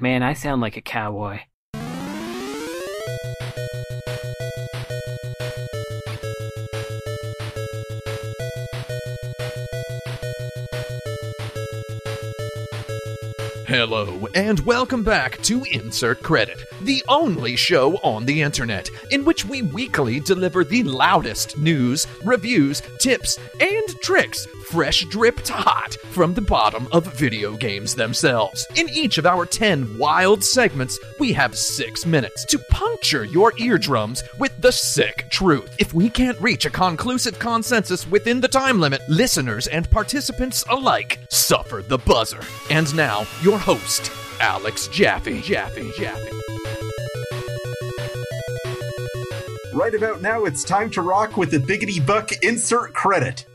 Man, I sound like a cowboy. Hello, and welcome back to Insert Credit, the only show on the internet in which we weekly deliver the loudest news, reviews, tips, and tricks, fresh dripped hot from the bottom of video games themselves. In each of our 10 wild segments, we have six minutes to puncture your eardrums with the sick truth. If we can't reach a conclusive consensus within the time limit, listeners and participants alike suffer the buzzer. And now, your host, Alex Jaffe. Jaffe, Jaffe. Right about now, it's time to rock with the Biggity Buck insert credit.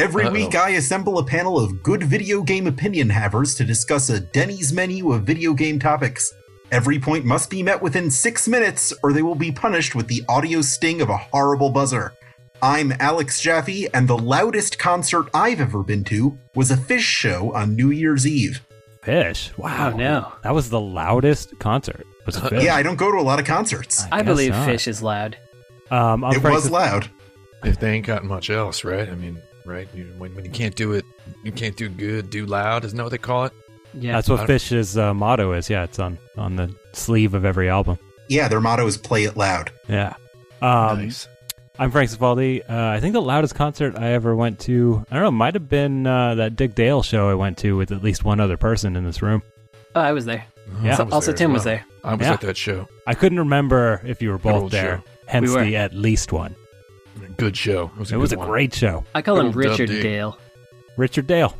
Every Uh-oh. week, I assemble a panel of good video game opinion havers to discuss a Denny's menu of video game topics. Every point must be met within six minutes, or they will be punished with the audio sting of a horrible buzzer. I'm Alex Jaffe, and the loudest concert I've ever been to was a Phish show on New Year's Eve. Phish. Wow. Oh, no. That was the loudest concert. Was Phish. Yeah, I don't go to a lot of concerts. I guess believe not. Phish is loud. Um, It Frank- was loud. If they ain't got much else, right? I mean, right? You, when, when you can't do it, you can't do good, do loud. Isn't that what they call it? Yeah. That's what Phish's uh, motto is. Yeah, it's on on the sleeve of every album. Yeah, their motto is play it loud. Yeah. Um, nice. I'm Frank Cifaldi. Uh, I think the loudest concert I ever went to, I don't know, might have been uh, that Dick Dale show I went to with at least one other person in this room. oh, I was there. Yeah. I was also, there as Tim was there. I was Yeah. at that show. I couldn't remember if you were both there. show. Hence We were. the at least one. Good show. It was a, It was a great show. I call Good him old Dub Richard D. Dale. Richard Dale.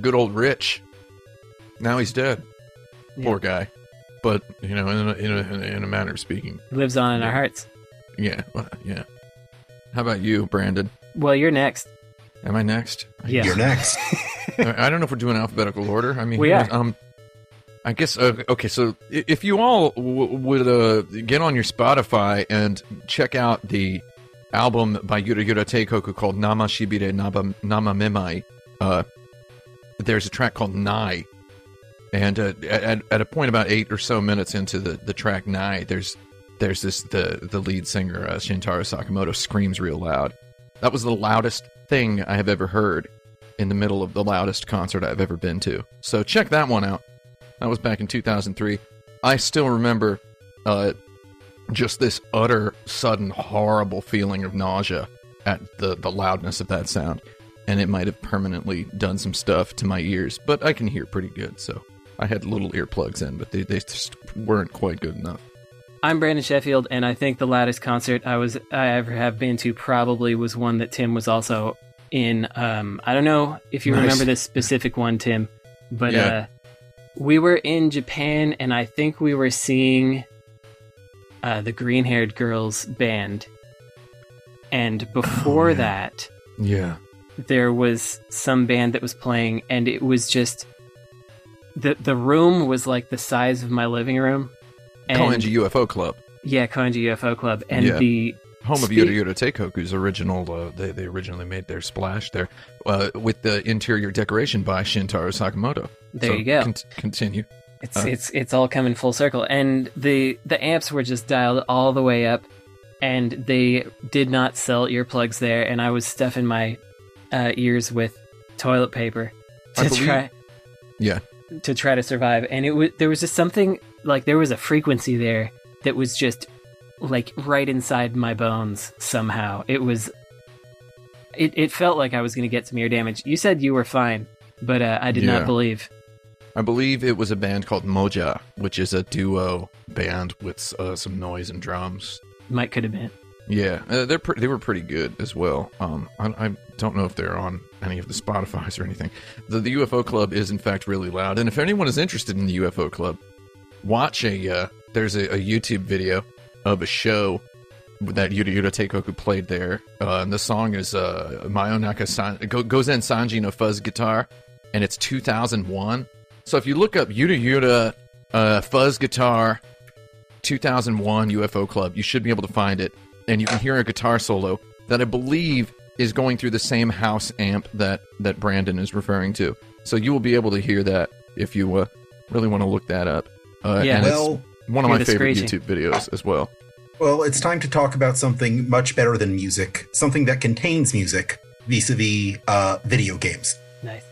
Good old Rich. Now he's dead. Yeah. Poor guy. But you know, in a, in a, in a manner of speaking, He lives on in our hearts. yeah, well, yeah. How about you, Brandon? Well, you're next. Am I next? Yeah. You're next. I I don't know if we're doing alphabetical order. I mean, We are. Um, I guess. Uh, okay, so if you all w- would uh, get on your Spotify and check out the album by Yura Yura Teikoku called Nama Shibire Nama, Nama Memai, uh, there's a track called Nai. And uh, at, at a point about eight or so minutes into the, the track Nai, there's there's this the the lead singer uh, Shintaro Sakamoto screams real loud. That was the loudest thing I have ever heard in the middle of the loudest concert I've ever been to. So check that one out. That was back in 2003. I still remember uh, just this utter, sudden, horrible feeling of nausea at the, the loudness of that sound. And it might have permanently done some stuff to my ears, but I can hear pretty good. So I had little earplugs in, but they, they just weren't quite good enough. I'm Brandon Sheffield, and I think the loudest concert I was I ever have been to probably was one that Tim was also in. Um, I don't know if you Nice. remember this specific one, Tim, but Yeah. uh, we were in Japan, and I think we were seeing uh, the Green Haired Girls band. And before yeah. that, Yeah. there was some band that was playing, and it was just the the room was like the size of my living room. And Koenji UFO Club. yeah, Koenji UFO Club, and Yeah. the home of Yura Yura Teikoku's original. Uh, they they originally made their splash there uh, with the interior decoration by Shintaro Sakamoto. there So, you go. con- continue. It's uh, it's it's all coming full circle, and the the amps were just dialed all the way up, and they did not sell earplugs there, and I was stuffing my uh, ears with toilet paper to believe- try Yeah. to try to survive, and it was there was just something like there was a frequency there that was just like right inside my bones somehow. It was. It, it felt like I was going to get some ear damage. You said you were fine, but uh, I did Yeah. not believe. I believe it was a band called Moja, which is a duo band with uh, some noise and drums. Might could have been. Yeah, uh, they're pre- they were pretty good as well. Um, I, I don't know if they're on any of the Spotify's or anything. The, the UFO Club is in fact really loud, and if anyone is interested in the UFO Club, watch a uh, there's a, a YouTube video of a show that Yura Yura Teikoku played there. Uh, and the song is uh, Mayonaka San- goes in Sanji no fuzz guitar, and it's 2001. So if you look up Yura Yura uh, fuzz guitar 2001 UFO Club, you should be able to find it, and you can hear a guitar solo that I believe is going through the same house amp that that Brandon is referring to. So you will be able to hear that if you uh, really want to look that up. Uh, Yeah. and Well, it's one of my favorite screeching. YouTube videos as well. well, it's time to talk about something much better than music, something that contains music vis-a-vis uh, video games. Nice.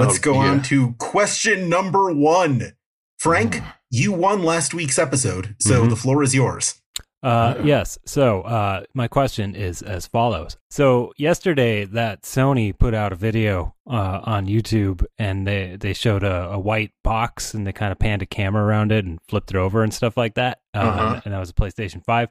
Let's Oh, go yeah. on to question number one. Frank, Mm. you won last week's episode, so Mhm. the floor is yours. Uh, Yeah. yes. So, uh, my question is as follows. So, yesterday, that Sony put out a video uh, on YouTube, and they they showed a, a white box, and they kind of panned a camera around it and flipped it over and stuff like that. Uh, Uh-huh. and, that was a PlayStation Five.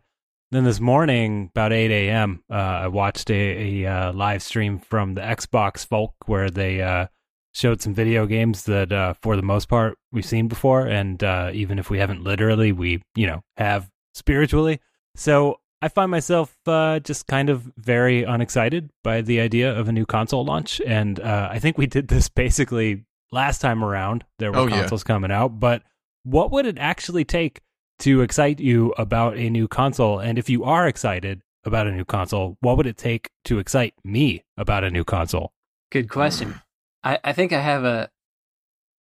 Then this morning, about eight a.m., uh, I watched a, a uh, live stream from the Xbox folk where they uh, showed some video games that, uh, for the most part, we've seen before, and uh, even if we haven't literally, we you know have spiritually. So I find myself uh, just kind of very unexcited by the idea of a new console launch, and uh, I think we did this basically last time around. There were Oh, yeah. consoles coming out, but what would it actually take to excite you about a new console? And if you are excited about a new console, what would it take to excite me about a new console? Good question. I, I think I have a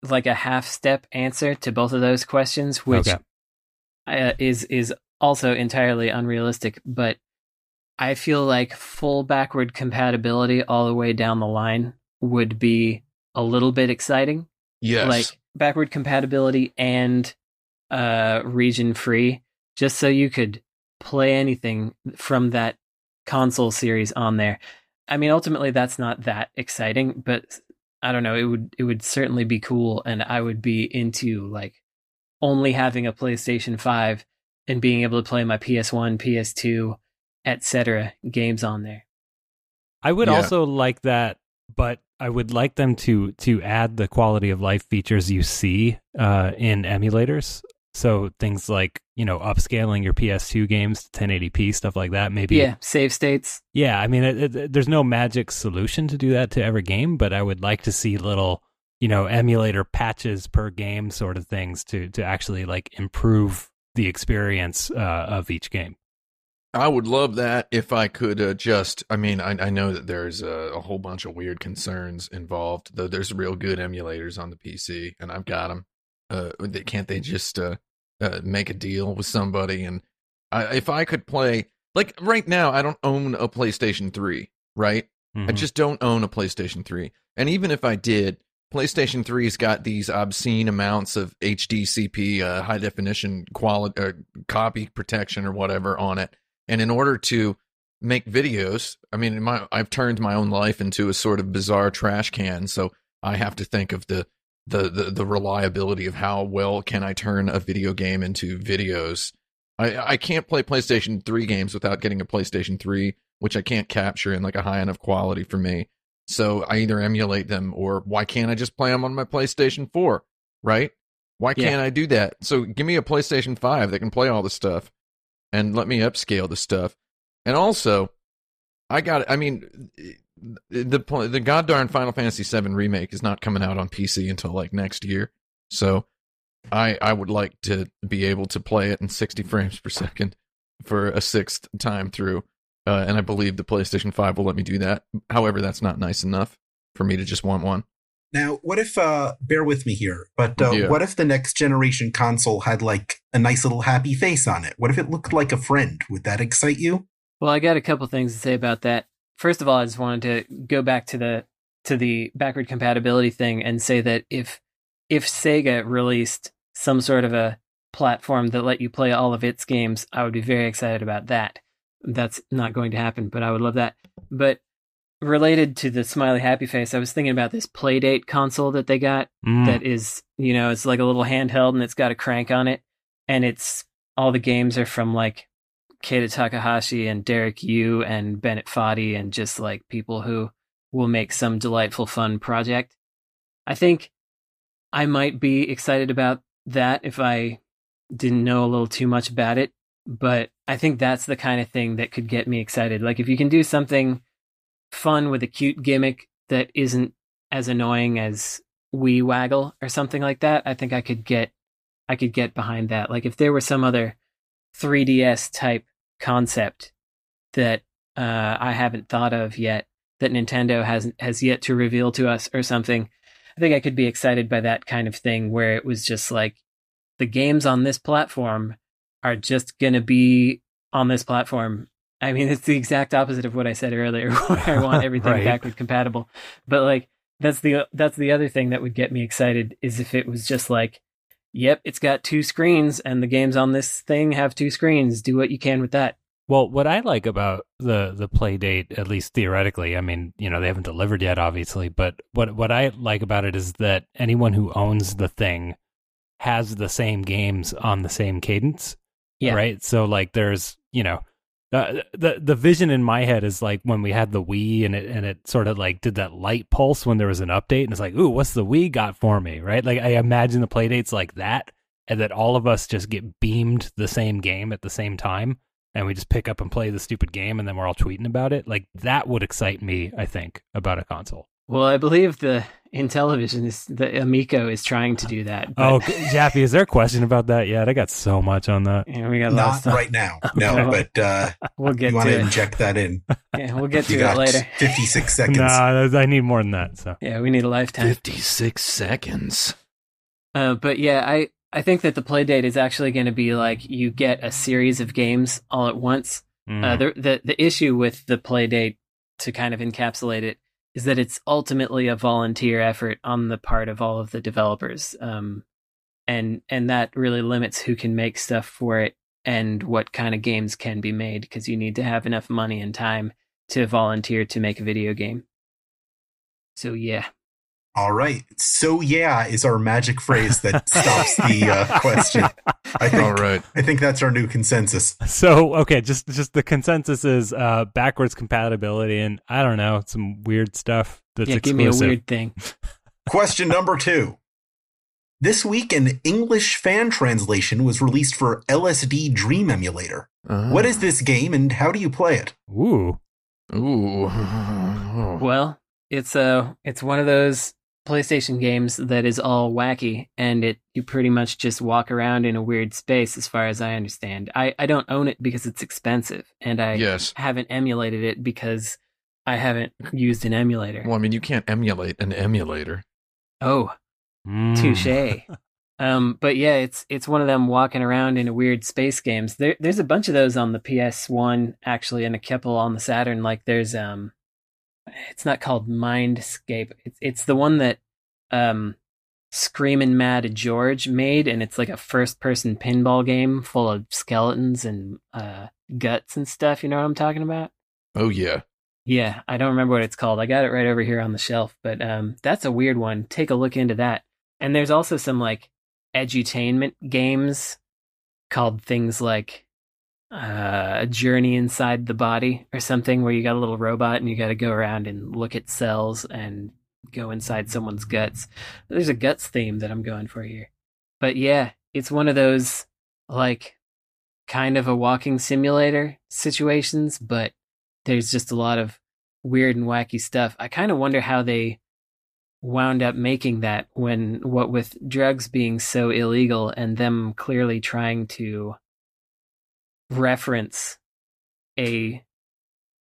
like a half step answer to both of those questions, which Okay. uh, is is also entirely unrealistic. But I feel like full backward compatibility all the way down the line would be a little bit exciting. Yes. Like backward compatibility and uh, region free, just so you could play anything from that console series on there. I mean, ultimately, that's not that exciting, but I don't know. It would it would certainly be cool, and I would be into like only having a PlayStation Five and being able to play my PS1, PS2, etc. games on there. I would Yeah. also like that, but I would like them to to add the quality of life features you see uh, in emulators. So things like you know upscaling your PS2 games to 1080p, stuff like that. Maybe Yeah, save states. yeah. I mean, it, it, there's no magic solution to do that to every game, but I would like to see little you know emulator patches per game sort of things to to actually like improve the experience uh, of each game. I would love that if I could uh, just. I mean, I, I know that there's a, a whole bunch of weird concerns involved. Though there's real good emulators on the PC, and I've got them. Uh, they, can't they just uh, uh, make a deal with somebody? And I, if I could play, like right now, I don't own a PlayStation Three, right? I Mhm. just don't own a PlayStation 3. And even if I did, PlayStation 3's got these obscene amounts of HDCP, uh, high definition quality, uh, copy protection or whatever on it. And in order to make videos, I mean, my, I've turned my own life into a sort of bizarre trash can. So I have to think of the, the, the, the reliability of how well can I turn a video game into videos. I, I can't play PlayStation 3 games without getting a PlayStation 3 which I can't capture in like a high enough quality for me. So I either emulate them or why can't I just play them on my PlayStation 4? Right? Why can't I do that? So give me a PlayStation 5 that can play all the stuff and let me upscale the stuff. And also, I got I mean the pl- the goddamn Final Fantasy VII remake is not coming out on PC until like next year. So I I would like to be able to play it in 60 frames per second for a sixth time through. Uh, and I believe the PlayStation 5 will let me do that. However, that's not nice enough for me to just want one. Now, what if, uh, bear with me here, but uh, Yeah. what if the next generation console had like a nice little happy face on it? What if it looked like a friend? Would that excite you? Well, I got a couple things to say about that. First of all, I just wanted to go back to the to the backward compatibility thing and say that if if Sega released some sort of a platform that let you play all of its games, I would be very excited about that. That's not going to happen, but I would love that. But related to the smiley happy face, I was thinking about this Playdate console that they got Mm. that is, you know, it's like a little handheld and it's got a crank on it, and it's all the games are from like Keita Takahashi and Derek Yu and Bennett Foddy and just like people who will make some delightful, fun project. I think I might be excited about that if I didn't know a little too much about it, but I think that's the kind of thing that could get me excited. Like if you can do something fun with a cute gimmick that isn't as annoying as Wii Waggle or something like that, I think I could get I could get behind that. Like if there were some other 3DS type concept that uh, I haven't thought of yet, that Nintendo has has yet to reveal to us or something, I think I could be excited by that kind of thing where it was just like the games on this platform are just going to be on this platform. I mean, it's the exact opposite of what I said earlier, where I want everything Right. backward compatible. But like, that's the that's the other thing that would get me excited is if it was just like, yep, it's got two screens, and the games on this thing have two screens. Do what you can with that. Well, what I like about the the play date, at least theoretically, I mean, you know, they haven't delivered yet, obviously, but what what I like about it is that anyone who owns the thing has the same games on the same cadence, Yeah. right? So like, there's you know, uh, the the vision in my head is like when we had the Wii and it and it sort of like did that light pulse when there was an update, and it's like, ooh, what's the Wii got for me, right? Like I imagine the play dates like that, and that all of us just get beamed the same game at the same time and we just pick up and play the stupid game and then we're all tweeting about it. Like that would excite me i think about a console Well, I believe the Intellivision is the Amico is trying to do that. oh But, Jaffe is there a question about that yet i got so much on that yeah, we got Not lost. on- right now. No, Okay. but uh, We'll get you want to to it. inject that in. Yeah, we'll get You to it got later. 56 seconds. nah i need more than that so Yeah, we need a lifetime. 56 seconds. Uh, but yeah, I I think that the play date is actually going to be like you get a series of games all at once. Mm. Uh, the, the the issue with the play date to kind of encapsulate it is that it's ultimately a volunteer effort on the part of all of the developers, um, and and that really limits who can make stuff for it and what kind of games can be made because you need to have enough money and time to volunteer to make a video game. So yeah, All right. So yeah is our magic phrase that stops the uh, question. I think All right. I think that's our new consensus. so okay just just the consensus is uh backwards compatibility and i don't know some weird stuff that's yeah, give me a weird thing. Question number two. This week, an English fan translation was released for LSD Dream Emulator. Uh, What is this game and how do you play it? ooh Ooh. Well, it's a it's one of those PlayStation games that is all wacky, and it you pretty much just walk around in a weird space, as far as I understand. I I don't own it because it's expensive, and I yes. haven't emulated it because I haven't used an emulator. Well, I mean, you can't emulate an emulator. Oh, Mm. touche. um, but yeah, it's it's one of them walking around in a weird space games. There, there's a bunch of those on the PS One actually, and a couple on the Saturn. Like there's um, it's not called Mindscape. It's it's the one that um, Screamin' Mad George made, and it's like a first person pinball game full of skeletons and uh guts and stuff. You know what I'm talking about? Oh, yeah. Yeah, I don't remember what it's called. I got it right over here on the shelf, but um, that's a weird one. Take a look into that. And there's also some like edutainment games called things like uh, a journey inside the body or something, where you got a little robot and you got to go around and look at cells and go inside someone's guts. There's a guts theme that I'm going for here. But yeah, it's one of those like kind of a walking simulator situations, but there's just a lot of weird and wacky stuff. I kind of wonder how they wound up making that when what with drugs being so illegal and them clearly trying to reference a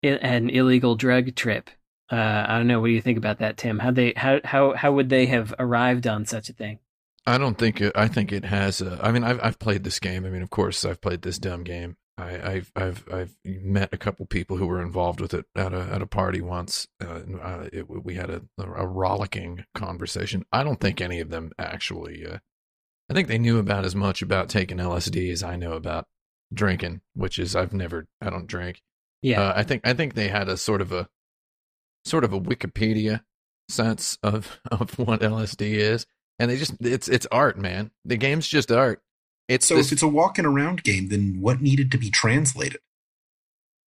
an illegal drug trip. Uh, I don't know. What do you think about that, Tim? How they how how how would they have arrived on such a thing? I don't think it, I think it has. A, I mean, I've I've played this game. I mean, of course, I've played this dumb game. I, I've I've I've met a couple people who were involved with it at a at a party once. Uh, uh, it, we had a, a rollicking conversation. I don't think any of them actually. Uh, I think they knew about as much about taking LSD as I know about drinking, which is I've never. I don't drink. Yeah, Uh, I think I think they had a sort of a sort of a Wikipedia sense of of what LSD is, and they just it's it's art, man. The game's just art. It's So this, if it's a walking around game, then what needed to be translated?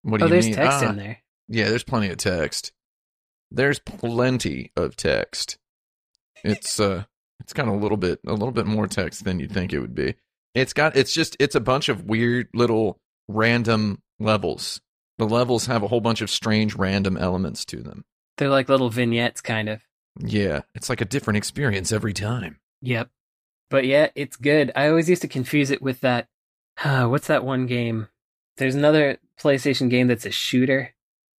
what do oh, you there's mean? text Ah, in there. Yeah, there's plenty of text. There's plenty of text. It's uh it's kind of a little bit a little bit more text than you'd think it would be. It's got it's just it's a bunch of weird little random levels. The levels have a whole bunch of strange random elements to them. They're like little vignettes, kind of. Yeah, it's like a different experience every time. Yep. But yeah, it's good. I always used to confuse it with that. Uh, what's that one game? There's another PlayStation game that's a shooter.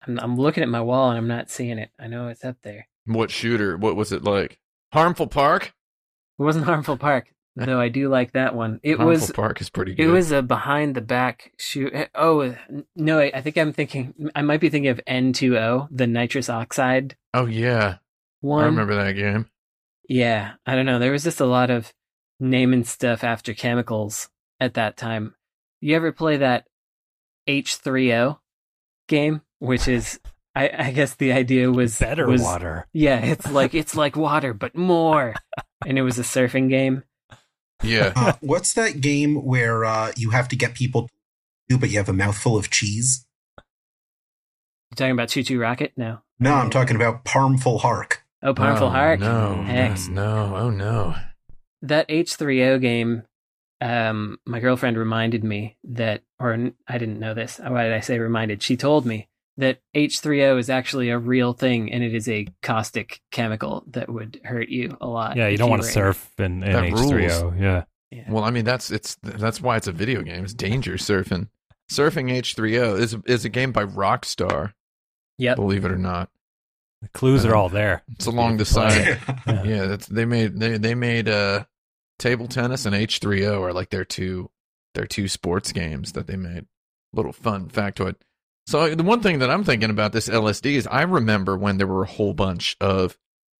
I'm, I'm looking at my wall and I'm not seeing it. I know it's up there. What shooter? What was it like? Harmful Park? It wasn't Harmful Park. Though I do like that one. It Harmful was Park is pretty good. it was a behind the back shoot. Eh, oh no, I I think I'm thinking I might be thinking of N2O, the nitrous oxide Oh yeah, one. I remember that game. Yeah, I don't know. There was just a lot of naming stuff after chemicals at that time. You ever play that H3O game, which is I, I guess the idea was Better was, water. Yeah, it's like it's like water but more. and it was a surfing game. Yeah, Uh, what's that game where uh, you have to get people to do, but you have a mouthful of cheese? You talking about ChuChu Rocket? No. No, I'm talking about Parmful Hark. Oh, Powerful oh, Heart. No, Heck. no, oh no. that H3O game, um, my girlfriend reminded me that, or I didn't know this. Why did I say reminded? She told me that H3O is actually a real thing and it is a caustic chemical that would hurt you a lot. Yeah, you don't want to surf in, in H3O. Yeah. Yeah. Well, I mean that's it's that's why it's a video game. It's danger surfing. Surfing H3O is is a game by Rockstar. Yep. Believe it or not, The clues are Uh, all there. it's along the side. Yeah. yeah, that's they made they they made uh table tennis and H3O are like their two their two sports games that they made. Little fun factoid. So the one thing that I'm thinking about this LSD is I remember when there were a whole bunch of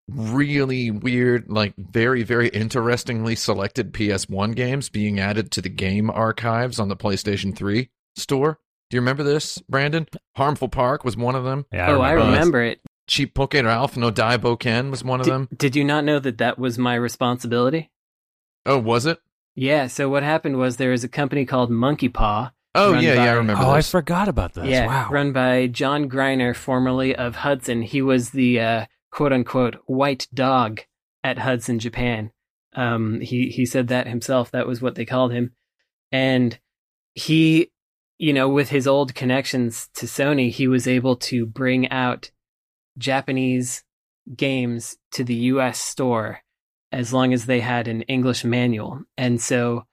really weird, like very very interestingly selected PS1 games being added to the game archives on the PlayStation 3 store. Do you remember this, Brandon? Harmful Park was one of them. Yeah, oh, I remember. remember it. Chippoke Ralph no Dai Boken was one of Did, them. did you not know that that was my responsibility? Oh, was it? Yeah. So what happened was there was a company called Monkey Paw. Oh Run yeah, yeah, I remember Oh, I forgot about this. Yeah, wow. run by John Greiner, formerly of Hudson. He was the uh, quote unquote white dog at Hudson, Japan. Um, he he said that himself. That was what they called him, and he, you know, with his old connections to Sony, he was able to bring out Japanese games to the U.S. store as long as they had an English manual. And so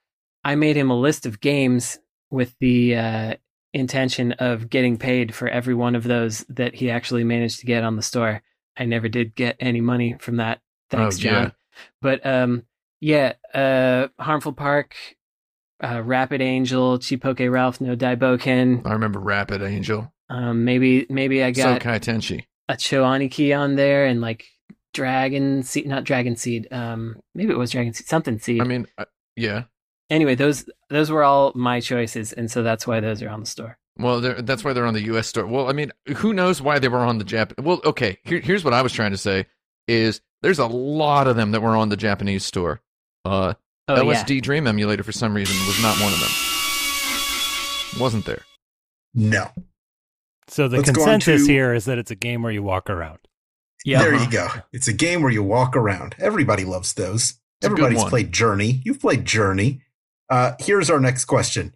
I made him a list of games with the uh, intention of getting paid for every one of those that he actually managed to get on the store. I never did get any money from that. Thanks, Oh, John. yeah. But um, yeah, uh, Harmful Park, uh, Rapid Angel, Chipoke Ralph, No Daiboken. I remember Rapid Angel. Um, maybe maybe I got Sokai Tenshi. a Choani key on there and like Dragon Seed, not Dragon Seed. Um, maybe it was Dragon Seed, something Seed. I mean, uh, yeah. Anyway, those those were all my choices, and so that's why those are on the store. Well, that's why they're on the U.S. store. Well, I mean, who knows why they were on the Jap? Well, okay. Here, here's what I was trying to say: is there's a lot of them that were on the Japanese store. Uh, Oh yeah, LSD Dream Emulator for some reason was not one of them. Wasn't there? No. So the Let's consensus to- here is that it's a game where you walk around. yeah. There you go. It's a game where you walk around. Everybody loves those. It's Everybody's played Journey. You've played Journey. Uh, here's our next question.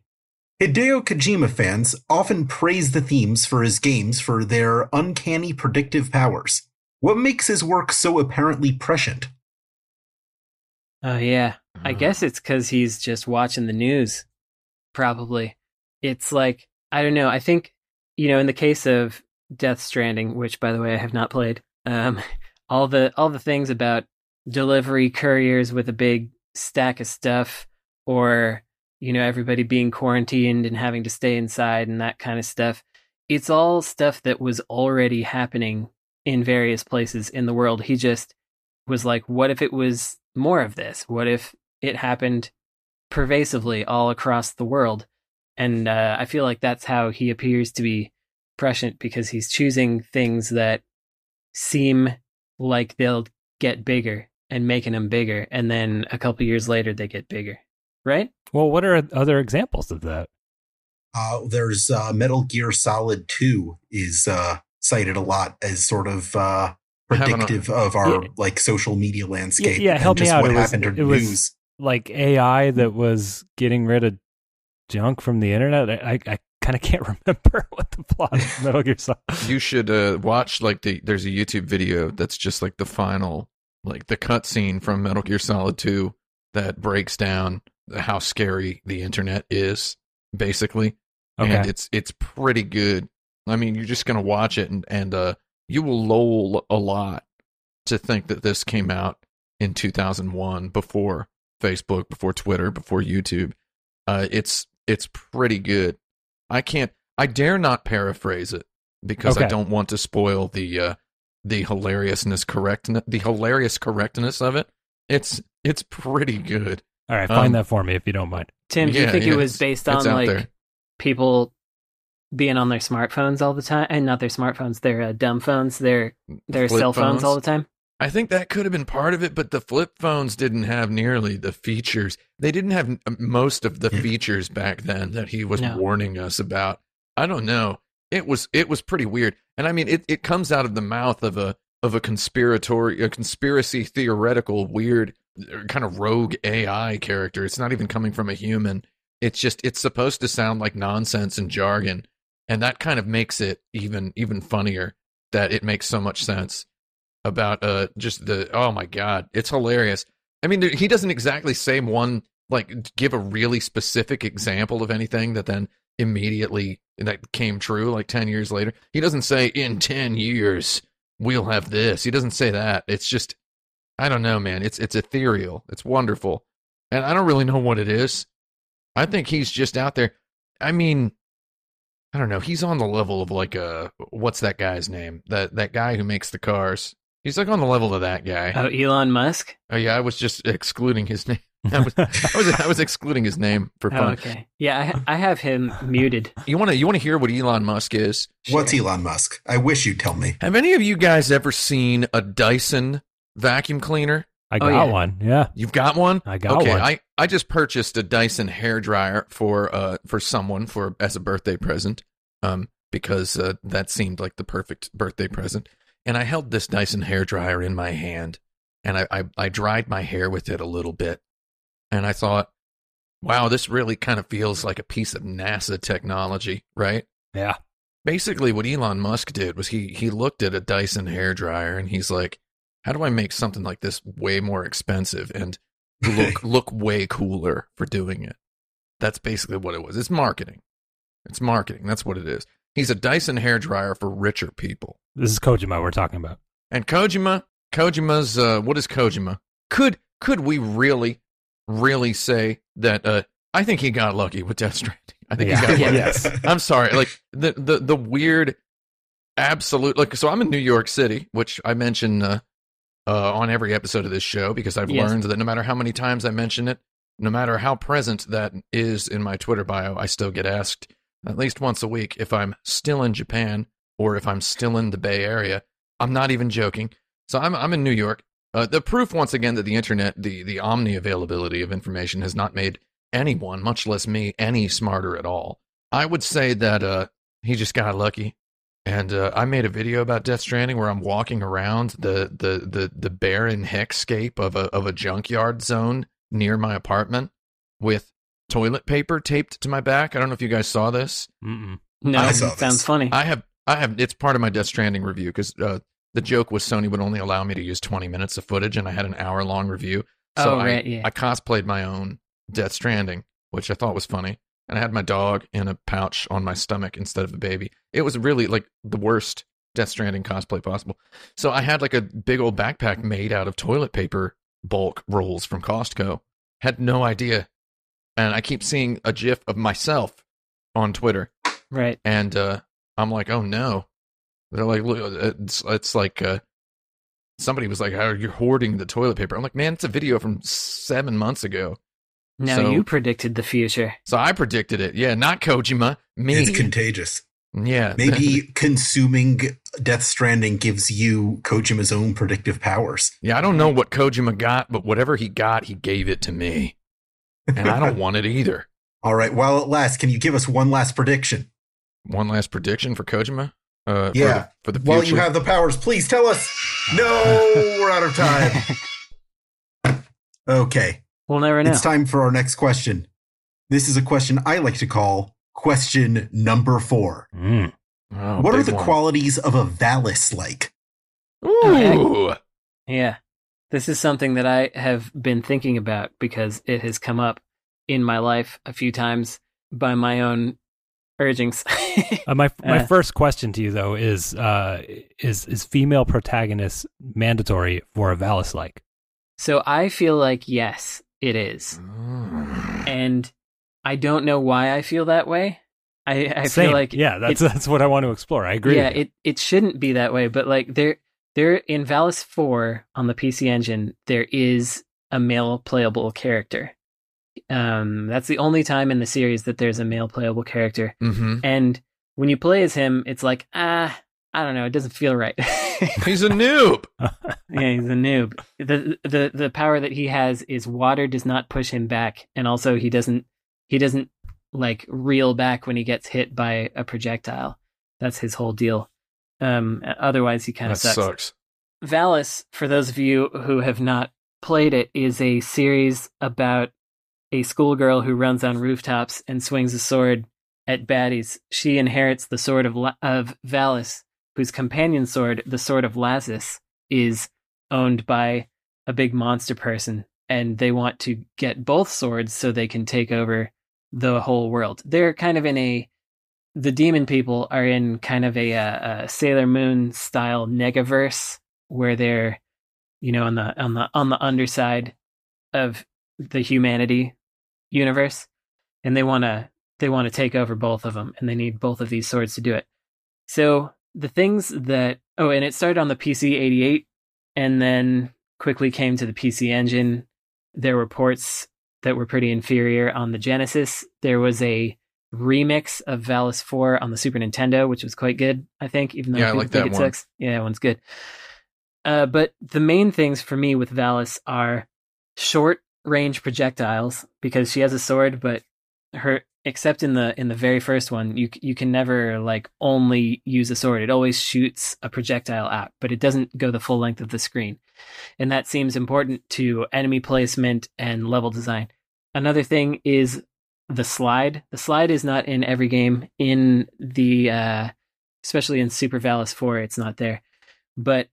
Hideo Kojima fans often praise the themes for his games for their uncanny predictive powers. What makes his work so apparently prescient? Oh yeah. I Uh, guess it's because he's just watching the news. Probably. It's like I don't know. I think you know, in the case of Death Stranding, which by the way I have not played, um, all the all the things about delivery couriers with a big stack of stuff, or you know, everybody being quarantined and having to stay inside and that kind of stuff. It's all stuff that was already happening in various places in the world. He just was like, what if it was more of this? What if it happened pervasively all across the world? And uh, I feel like that's how he appears to be prescient because he's choosing things that seem like they'll get bigger and making them bigger. And then a couple years later, they get bigger. Right? Well, what are other examples of that? Uh, there's uh, Metal Gear Solid 2 is uh, cited a lot as sort of uh, Having a- predictive of our Yeah. like social media landscape. yeah, and help me just out. What It was- happened in it was- Like AI that was getting rid of junk from the internet. I, I, I kind of can't remember what the plot of Metal Gear Solid. You should uh, watch like the. There's a YouTube video that's just like the final, like the cutscene from Metal Gear Solid Two that breaks down how scary the internet is, basically. Okay. and it's it's pretty good. I mean, you're just gonna watch it and and uh, you will lol a lot to think that this came out in 2001 before Facebook, before Twitter, before YouTube. Uh, it's it's pretty good. I can't. I dare not paraphrase it because I don't want to spoil the uh, the hilariousness correctness the hilarious correctness of it. It's it's pretty good. All right, find Um, that for me if you don't mind. Tim, do you think yeah, it was based on like there. people being on their smartphones all the time, and not their smartphones, their uh, dumb phones, their their Flip cell phones all the time? I think that could have been part of it, but the flip phones didn't have nearly the features. They didn't have most of the features back then that he was No. warning us about. I don't know. It was it was pretty weird, and I mean, it, it comes out of the mouth of a of a conspiratory, a conspiracy theoretical, weird uh, kind of rogue AI character. It's not even coming from a human. It's just it's supposed to sound like nonsense and jargon, and that kind of makes it even even funnier. That it makes so much sense about uh just the oh my god it's hilarious i mean he doesn't exactly say one like give a really specific example of anything that then immediately that came true like 10 years later he doesn't say in 10 years we'll have this he doesn't say that it's just i don't know man it's it's ethereal it's wonderful and i don't really know what it is i think he's just out there i mean I don't know. He's on the level of like a what's that guy's name? That that guy who makes the cars. He's like on the level of that guy. Oh, Elon Musk. Oh yeah, I was just excluding his name. I was, I was, I was excluding his name for Oh, fun. okay. Yeah, I, I have him muted. You want to, you want to hear what Elon Musk is? What's Elon Musk? I wish you'd tell me. Have any of you guys ever seen a Dyson vacuum cleaner? I Oh, got yeah. one. Yeah, You've got one. I got one. okay, one. I, I just purchased a Dyson hair dryer for uh for someone for as a birthday present, um because uh, that seemed like the perfect birthday present. And I held this Dyson hair dryer in my hand, and I, I I dried my hair with it a little bit, and I thought, wow, this really kind of feels like a piece of NASA technology, right? yeah. basically what Elon Musk did was he he looked at a Dyson hair dryer and he's like, how do I make something like this way more expensive and look look way cooler for doing it? That's basically what it was. It's marketing. It's marketing. That's what it is. He's a Dyson hair dryer for richer people. This is Kojima we're talking about. And Kojima, Kojima's uh what is Kojima? Could could we really really say that uh I think he got lucky with Death Stranding. I think Yeah. he got lucky. Yes. I'm sorry. Like the the the weird absolute like so I'm in New York City, which I mentioned. uh, uh on every episode of this show because I've Yes. learned that no matter how many times I mention it, no matter how present that is in my Twitter bio, I still get asked at least once a week if I'm still in Japan or if I'm still in the Bay Area. I'm not even joking. So I'm I'm in New York. Uh, the proof once again that the internet, the the omni availability of information has not made anyone, much less me, any smarter at all. I would say that uh, he just got lucky. And uh, I made a video about Death Stranding where I'm walking around the the the, the barren hexscape of a of a junkyard zone near my apartment with toilet paper taped to my back. I don't know if you guys saw this. Mm-mm. No, I saw sounds this. funny. I have I have it's part of my Death Stranding review because uh, the joke was Sony would only allow me to use 20 minutes of footage, and I had an hour long review. So Oh, I, right, yeah. I cosplayed my own Death Stranding, which I thought was funny, and I had my dog in a pouch on my stomach instead of the baby. It was really like the worst Death Stranding cosplay possible. So I had like a big old backpack made out of toilet paper bulk rolls from Costco. Had no idea, and I keep seeing a GIF of myself on Twitter right. and uh, I'm like, oh no. They're like, look, it's, it's like uh, somebody was like, "How you're hoarding the toilet paper?" I'm like, man, it's a video from seven months ago. Now So- you predicted the future. So I predicted it. Yeah, not Kojima, me. It's contagious. yeah, Maybe consuming Death Stranding gives you Kojima's own predictive powers. yeah. I don't know what Kojima got, but whatever he got, he gave it to me, and I don't want it either. All right. While it lasts, can you give us one last prediction? One last prediction for Kojima. Uh, for Yeah. the- for the, While you have the powers, please tell us. No, we're out of time. Okay. We'll never know. It's time for our next question. This is a question I like to call question number four. Mm. Oh, what are the one. qualities of a Valis like? Ooh, Yeah. This is something that I have been thinking about because it has come up in my life a few times by my own urgings. Uh, my my Uh. first question to you though is uh, is is female protagonist mandatory for a Valis like? so I feel like yes. It is. Oh. And I don't know why I feel that way. I, I Same. feel like yeah, that's that's what I want to explore. I agree. yeah, it it shouldn't be that way, but like there there in Valis 4 on the PC engine, there is a male playable character. Um that's the only time in the series that there's a male playable character. hmm And when you play as him, it's like, ah, I don't know, it doesn't feel right. He's a noob. yeah, he's a noob. The the the power that he has is water does not push him back, and also he doesn't he doesn't like reel back when he gets hit by a projectile. That's his whole deal. Um, otherwise, he kind of sucks. sucks. Valis, for those of you who have not played it, is a series about a schoolgirl who runs on rooftops and swings a sword at baddies. She inherits the sword of of Valis, whose companion sword, the sword of Lazis, is owned by a big monster person, and they want to get both swords so they can take over the whole world. They're kind of in a the demon people are in kind of a, uh, a Sailor Moon style negaverse where they're you know on the on the on the underside of the humanity universe and they want to they want to take over both of them and they need both of these swords to do it. So the things that oh and it started on the PC 88 and then quickly came to the PC engine. There were ports that were pretty inferior on the Genesis. There was a remix of Valis 4 on the Super Nintendo, which was quite good, I think, even though Yeah, I like think that it one. sucks. Yeah, that one's good. Uh, but the main things for me with Valis are short range projectiles because she has a sword, but her except in the in the very first one, you you can never like only use a sword. It always shoots a projectile out, but it doesn't go the full length of the screen, and that seems important to enemy placement and level design. Another thing is the slide. The slide is not in every game. In the uh, especially in Super Valis Four, it's not there, but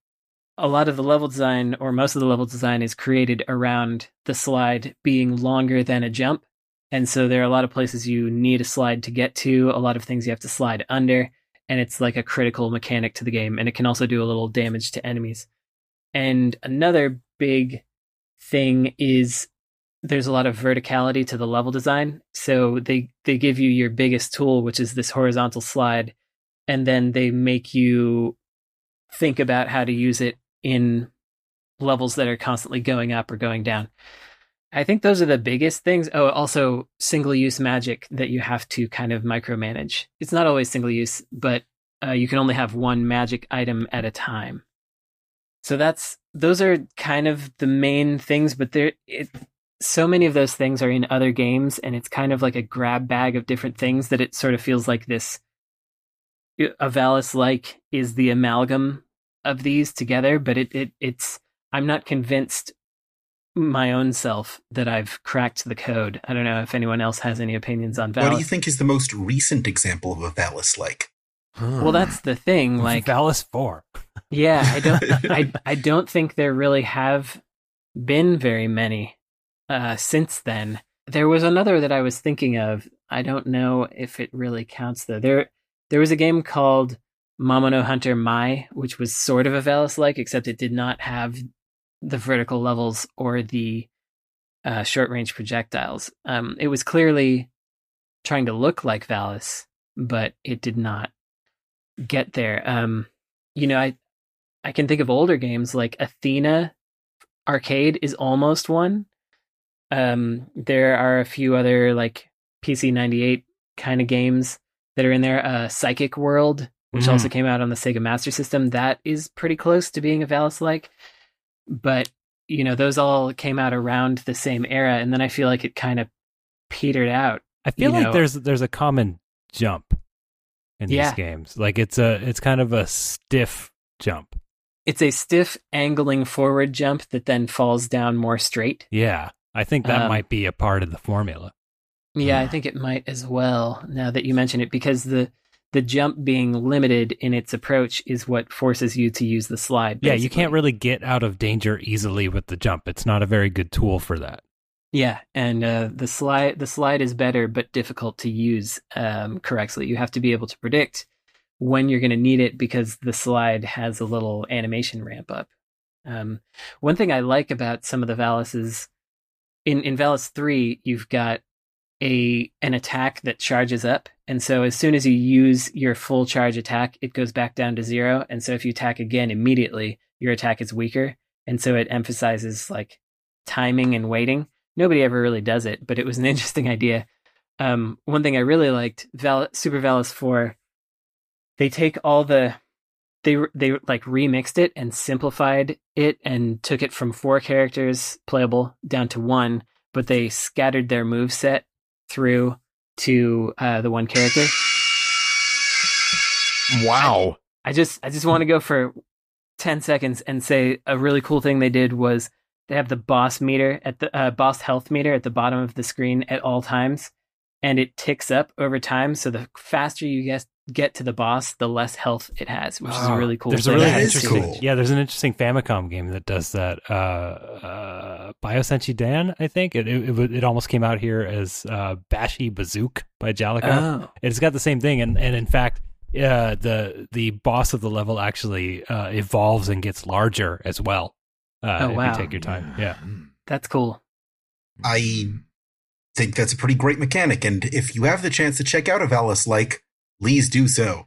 a lot of the level design or most of the level design is created around the slide being longer than a jump. And so there are a lot of places you need a slide to get to, a lot of things you have to slide under, and it's like a critical mechanic to the game. And it can also do a little damage to enemies. And another big thing is there's a lot of verticality to the level design. So they, they give you your biggest tool, which is this horizontal slide, and then they make you think about how to use it in levels that are constantly going up or going down. I think those are the biggest things. Oh, also single use magic that you have to kind of micromanage. It's not always single use, but uh, you can only have one magic item at a time. So that's those are kind of the main things, but there it so many of those things are in other games and it's kind of like a grab bag of different things that it sort of feels like this Avalis like is the amalgam of these together, but it, it it's I'm not convinced my own self that I've cracked the code. I don't know if anyone else has any opinions on Valis. What do you think is the most recent example of a Valis like? Well, that's the thing. Like, Valis Four. yeah, I don't, I, I don't think there really have been very many uh, since then. There was another that I was thinking of. I don't know if it really counts though. There, there was a game called Mamono Hunter Mai, which was sort of a Valis like, except it did not have the vertical levels or the uh, short range projectiles. Um, it was clearly trying to look like Valis, but it did not get there. Um, you know, I I can think of older games like Athena Arcade is almost one. Um, there are a few other like PC ninety eight kind of games that are in there. Uh, Psychic World, which Mhm. also came out on the Sega Master System, that is pretty close to being a Valis like. But you know, those all came out around the same era, and then I feel like it kind of petered out. I feel like know- there's there's a common jump in Yeah. these games. Like it's a it's kind of a stiff jump. It's a stiff angling forward jump that then falls down more straight. Yeah, I think that Um, might be a part of the formula. Yeah, I Hmm. think it might as well. Now that you mention it, because the the jump being limited in its approach is what forces you to use the slide. Yeah, you can't really get out of danger easily with the jump. It's not a very good tool for that. Yeah, and uh, the slide the slide is better, but difficult to use um, correctly. You have to be able to predict when you're going to need it because the slide has a little animation ramp up. Um, one thing I like about some of the Valises in in Valis three, you've got a an attack that charges up, and so as soon as you use your full charge attack, it goes back down to zero. And so if you attack again immediately, your attack is weaker, and so it emphasizes like timing and waiting. Nobody ever really does it, but it was an interesting idea. Um, one thing I really liked, Val- Super Valis four, they take all the they they like remixed it and simplified it and took it from four characters playable down to one, but they scattered their move set through to uh, the one character. Wow. I just I just want to go for 10 seconds and say a really cool thing they did was they have the boss meter at the uh, boss health meter at the bottom of the screen at all times and it ticks up over time so the faster you get get to the boss the less health it has which is a Oh, really cool There's a really interesting. cool. Yeah, there's an interesting Famicom game that does that. Uh, uh, Bio Senshi Dan, I think it it, it, it almost came out here as uh, Bashi Bazook by Jaleco. oh It's got the same thing, and and in fact, uh, the the boss of the level actually uh, evolves and gets larger as well. Uh, Oh, if wow. you take your time. Yeah. that's cool I think that's a pretty great mechanic, and if you have the chance to check out a Valis like, please do so.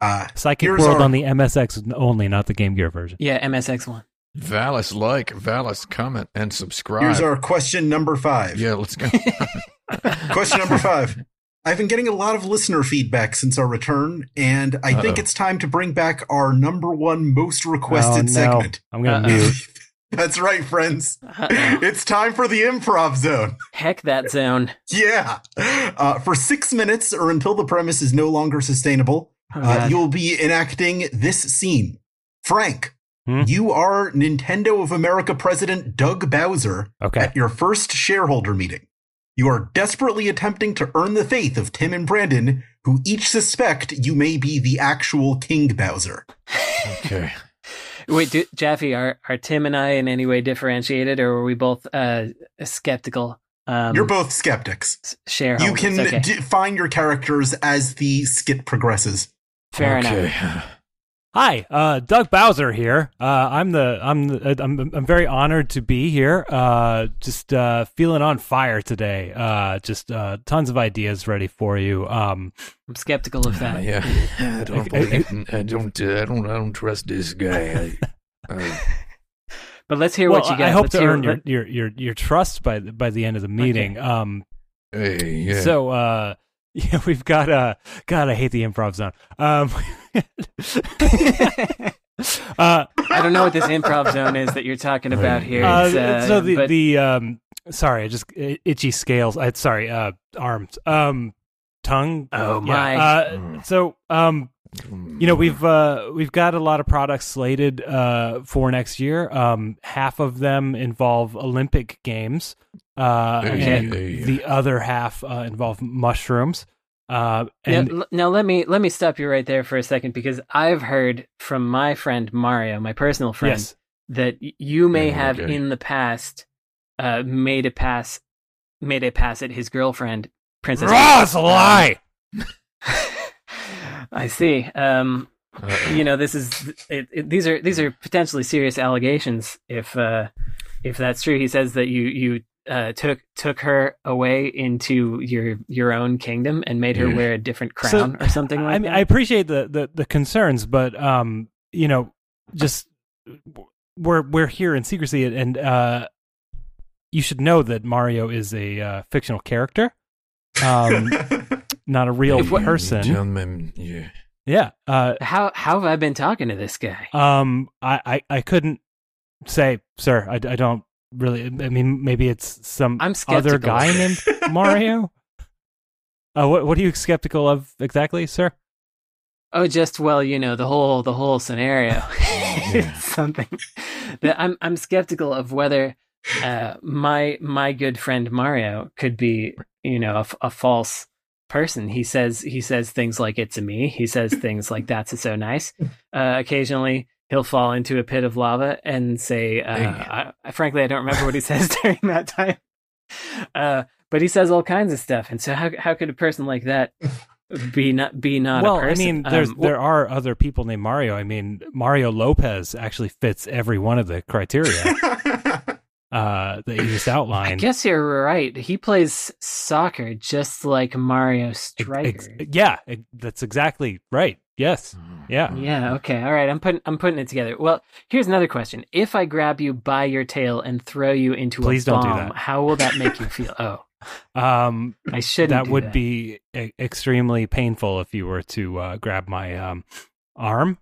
Uh, Psychic World our- on the MSX only, not the Game Gear version. yeah msx1 Valis like, Valis comment, and subscribe. here's our question number five. yeah, let's go. Question number five. I've been getting a lot of listener feedback since our return, and I think Uh-oh. it's time to bring back our number one most requested Oh, no. segment. I'm gonna Uh-oh. mute. That's right, friends. Uh-oh. It's time for the improv zone. heck that zone Yeah. Uh, for six minutes or until the premise is no longer sustainable, Oh, uh, you'll be enacting this scene. Frank, Hmm? you are Nintendo of America President Doug Bowser Okay. at your first shareholder meeting. You are desperately attempting to earn the faith of Tim and Brandon, who each suspect you may be the actual King Bowser. okay. Wait, do, Jaffe, are are Tim and I in any way differentiated, or were we both uh, skeptical? Um, You're both skeptics. s- shareholders. You can okay. define your characters as the skit progresses. Fair okay. enough. Hi, uh, Doug Bowser here. Uh, I'm the I'm the, I'm I'm very honored to be here. Uh, just uh, feeling on fire today. Uh, just uh, tons of ideas ready for you. Um, I'm skeptical of that. yeah. I don't believe. I don't. Uh, I don't. I don't trust this guy. I, I, But let's hear well, what you got. I hope Let's to earn your, your your your trust by the, by the end of the meeting. Um, hey, yeah. so uh, yeah, we've got uh, God, I hate the improv zone. Um, uh, I don't know what this improv zone is that you're talking about here. Uh, uh, so the but the um sorry, I just itchy scales. I sorry, uh arms. Um tongue. Oh, Yeah, my. Uh, Mm. so um you know we've uh we've got a lot of products slated uh for next year. Um half of them involve Olympic games. Uh Okay. and Yeah. the other half uh, involve mushrooms. Uh now, and l- now let me let me stop you right there for a second because I've heard from my friend Mario, my personal friend, yes. that you may Yeah, have okay. in the past uh, made a pass made a pass at his girlfriend, Princess. It's a Um, lie. I see. Um, Uh, you know, this is it, it, these are these are potentially serious allegations. If uh, if that's true, he says that you you uh, took took her away into your your own kingdom and made her wear a different So, crown or something like I mean, that. I appreciate the, the the concerns, but um, you know, just we're we're here in secrecy, and uh, you should know that Mario is a uh, fictional character, um, not a real what- person. Gentlemen, yeah. Yeah. Uh, how how have I been talking to this guy? um, I, I I couldn't say, sir. I, I don't really. I mean, maybe it's some I'm other guy named Mario. Uh, what what are you skeptical of exactly, sir? Oh, just well, you know, the whole the whole scenario. Something that I'm I'm skeptical of whether uh, my my good friend Mario could be, you know, a false person. He says he says things like "it's a me." He says things like "that's so nice." Uh, occasionally, he'll fall into a pit of lava and say, uh, I, "Frankly, I don't remember what he says during that time." Uh, but he says all kinds of stuff, and so how how could a person like that be not be not well, a person? I mean, there's Um, there are other people named Mario. I mean, Mario Lopez actually fits every one of the criteria. uh, that you just outlined. I guess you're right. He plays soccer just like Mario Ex- Striker. ex- yeah, ex- that's exactly right. Yes. Yeah. Yeah. Okay. All right. I'm putting I'm putting it together. Well, here's another question. If I grab you by your tail and throw you into Please a don't do bomb, that. how will that make you feel? Oh, Um, I shouldn't. that do would that. be e- extremely painful if you were to uh, grab my um, arm.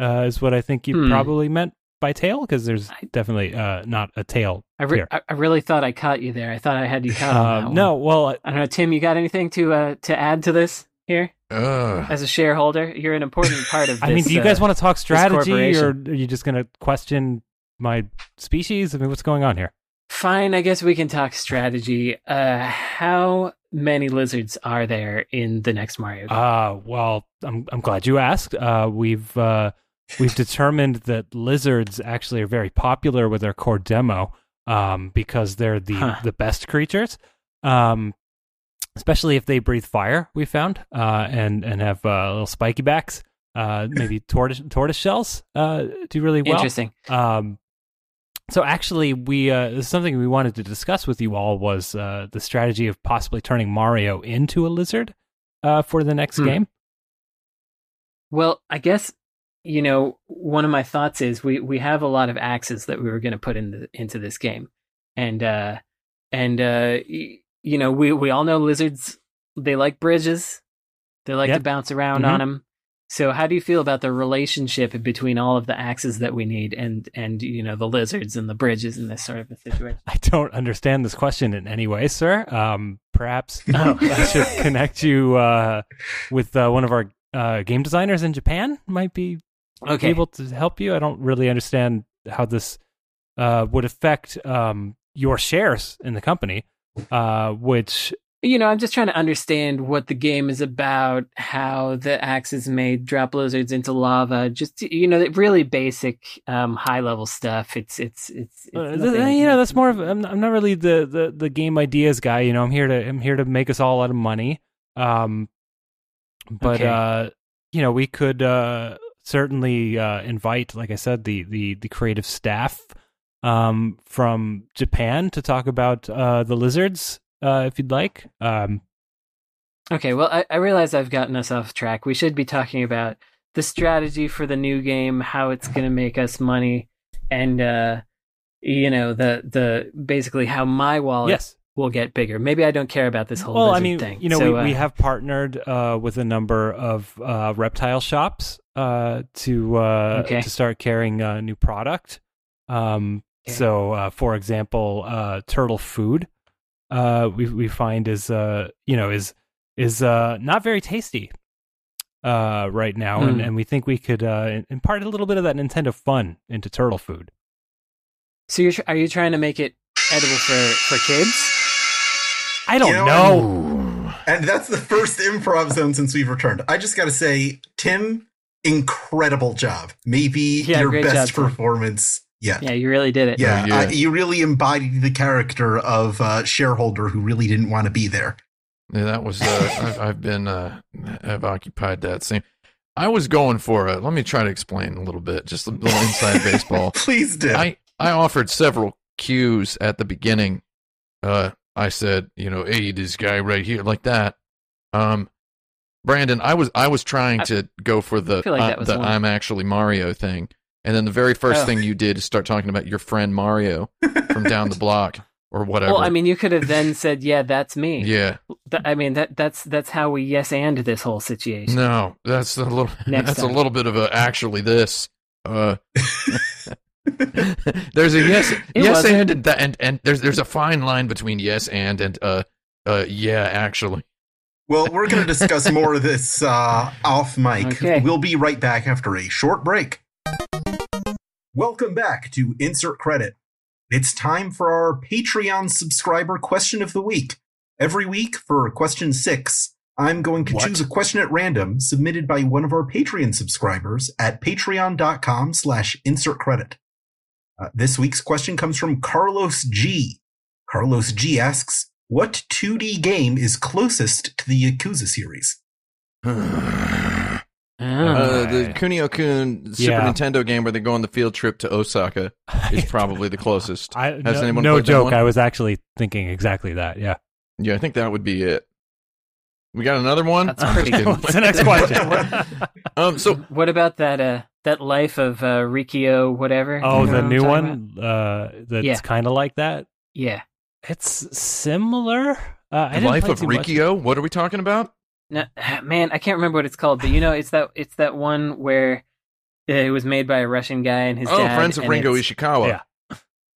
Uh, is what I think you Hmm. probably meant by tail, because there's I- definitely uh, not a tail. I, re- here. I I really thought I caught you there. I thought I had you caught Um, no, well, I don't know, Tim. You got anything to uh, to add to this here Uh, as a shareholder? You're an important part of. This, I mean, do you guys uh, want to talk strategy, or are you just going to question my species? I mean, what's going on here? Fine, I guess we can talk strategy. Uh, how many lizards are there in the next Mario? game? Uh, well, I'm I'm glad you asked. Uh, we've uh, we've determined that lizards actually are very popular with our core demo, um, because they're the Huh. the best creatures. Um, especially if they breathe fire. We found, uh, and and have uh, little spiky backs. Uh, maybe tortoise tortoise shells. Uh, do really well. Interesting. Um, so actually, we uh, something we wanted to discuss with you all was uh, the strategy of possibly turning Mario into a lizard uh, for the next Hmm. game. Well, I guess you know one of my thoughts is we we have a lot of axes that we were going to put in the, into this game, and uh, and uh, y- you know we we all know lizards they like bridges, they like Yep. to bounce around Mhm. on them. So how do you feel about the relationship between all of the axes that we need and and you know the lizards and the bridges in this sort of a situation? I don't understand this question in any way, sir. Um, perhaps Oh. I should connect you uh, with uh, one of our uh, game designers in Japan. Might be Okay, able to help you. I don't really understand how this uh, would affect um, your shares in the company, uh, which you know, I'm just trying to understand what the game is about, how the axes made drop lizards into lava, just you know, really basic, um, high level stuff. It's it's it's, it's Uh, you know that's more of I'm, I'm not really the, the the game ideas guy you know i'm here to i'm here to make us all out of money um but Okay. uh you know we could uh certainly uh invite like i said the the the creative staff um from japan to talk about uh the lizards uh if you'd like um Okay, well, I, I realize I've gotten us off track. We should be talking about the strategy for the new game, how it's going to make us money, and uh, you know, the the basically how my wallet yes will get bigger. Maybe I don't care about this whole thing. well i mean thing. you know So, we, we uh, have partnered uh with a number of uh reptile shops uh to uh Okay. to start carrying a new product um Okay. so uh for example uh turtle food uh we we find is uh you know is is uh not very tasty uh right now and Hmm. and we think we could uh impart a little bit of that nintendo fun into turtle food So you're tr- are you trying to make it edible for for kids? i don't You know, know, And that's the first improv zone since we've returned. I just got to say, Tim, incredible job. Maybe Yeah, your best job, Tim. performance yet. Yeah, you really did it. Yeah, Oh, yeah. Uh, you really embodied the character of uh, shareholder who really didn't want to be there. Yeah, that was. Uh, I've, I've been. Uh, I've occupied that same. I was going for it. Let me try to explain a little bit, just a little inside baseball. Please do. I I offered several cues at the beginning. Uh, I said, you know, hey, this guy right here, like that. Um, Brandon, I was I was trying I- to go for the like uh, the one. I'm actually Mario thing, and then the very first Oh. thing you did is start talking about your friend Mario from down the block or whatever. Well, I mean, you could have then said, "Yeah, that's me." yeah, Th- I mean, that that's that's how we yes and this whole situation. no, that's a little Next that's time. a little bit of a actually this. Uh, there's a yes, It yes wasn't. and and, and there's there's a fine line between yes and and uh uh yeah actually. Well, we're going to discuss more of this uh, off mic. Okay. We'll be right back after a short break. Welcome back to Insert Credit. It's time for our Patreon subscriber question of the week. Every week for question six, I'm going to What? choose a question at random submitted by one of our Patreon subscribers at patreon.com slash insert credit. Uh, this week's question comes from Carlos G. Carlos G asks, what 2D game is closest to the Yakuza series? Uh, the Right. Kunio Kun Super Yeah. Nintendo game where they go on the field trip to Osaka is probably the closest. I, Has no, anyone no joke. I was actually thinking exactly that. Yeah. Yeah, I think that would be it. We got another one. That's pretty good. What's the next question? Um, so what about that? Uh, that life of uh, Rikio, whatever. oh, You know the new talking one uh, that's Yeah. kind of like that. Yeah. It's similar. Uh, I the didn't life play of too much. Rikio. What are we talking about? No, man, I can't remember what it's called, but you know, it's that it's that one where uh, it was made by a Russian guy and his oh, dad. Friends of Ringo Ishikawa. Yeah.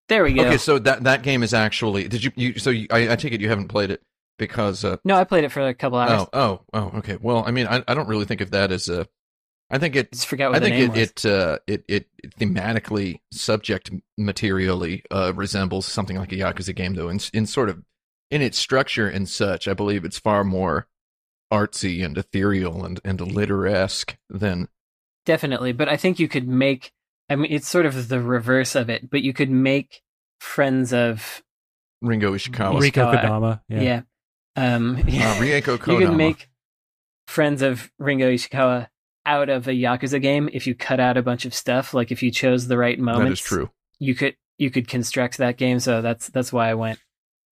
There we go. Okay, so that that game is actually. Did you? you so you, I, I take it you haven't played it because. Uh, no, I played it for a couple hours. oh, oh, oh. Okay. Well, I mean, I, I don't really think of that as a. I think it. Just forgot what I the think name it was. it, uh, it it thematically, subject materially uh, resembles something like a Yakuza game, though, in in sort of in its structure and such. I believe it's far more artsy and ethereal and and literesque than Definitely, but I think you could make. I mean, it's sort of the reverse of it, but you could make friends of Ringo Ishikawa. Rico Ishikawa. Kodama. Yeah. yeah. Um, Uh, Rieko you Kodama. could make friends of Ringo Ishikawa out of a Yakuza game if you cut out a bunch of stuff. Like if you chose the right moment, that is true. You could you could construct that game. So that's that's why I went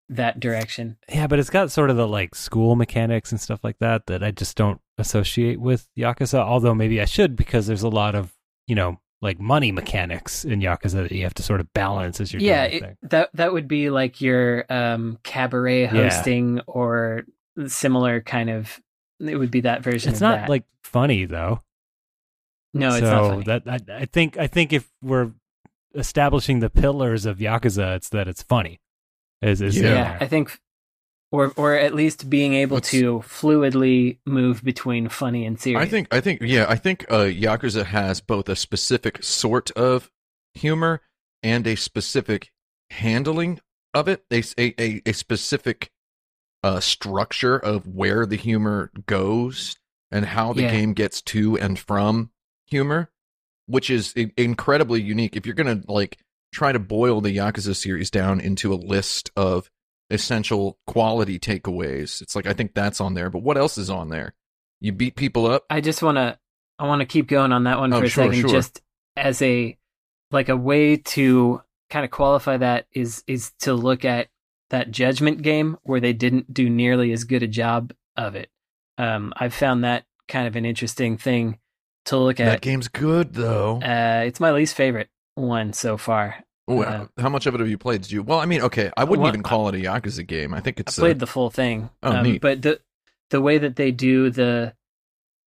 that direction. Yeah, but it's got sort of the like school mechanics and stuff like that that I just don't associate with Yakuza. Although maybe I should because there's a lot of you know like money mechanics in Yakuza that you have to sort of balance as you're yeah, doing it, that that would be like your um, cabaret Yeah. hosting or similar kind of. It would be that version. It's of not that. like funny though. no, it's not funny. that I, I think I think if we're establishing the pillars of Yakuza, it's that it's funny. Is is Yeah. yeah, there. I think, or or at least being able Let's- to fluidly move between funny and serious. I think I think yeah, I think uh Yakuza has both a specific sort of humor and a specific handling of it. A a a, a specific uh structure of where the humor goes and how the Yeah. game gets to and from humor, which is i- incredibly unique. If you're going to like try to boil the Yakuza series down into a list of essential quality takeaways, it's like I think that's on there, but what else is on there? You beat people up I just want to I want to keep going on that one Oh, for a second sure. just as a like a way to kind of qualify that is is to look at that judgment game where they didn't do nearly as good a job of it. Um I've found that kind of an interesting thing to look at. That game's good though. Uh it's my least favorite one so far. Oh, uh, how much of it have you played? Did you? Well, I mean, okay, I wouldn't Well, even call it a Yakuza game. I think I it's played a, the full thing. Oh, um, neat. But the the way that they do the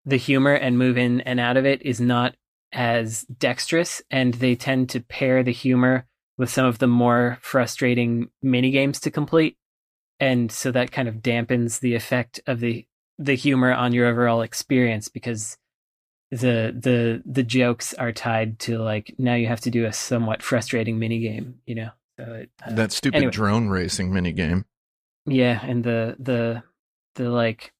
the humor and move in and out of it is not as dexterous, and they tend to pair the humor with some of the more frustrating mini games to complete, and so that kind of dampens the effect of the the humor on your overall experience because the the the jokes are tied to like now you have to do a somewhat frustrating mini game, you know. So it, uh, that stupid anyway. drone racing mini game. yeah, and the the the like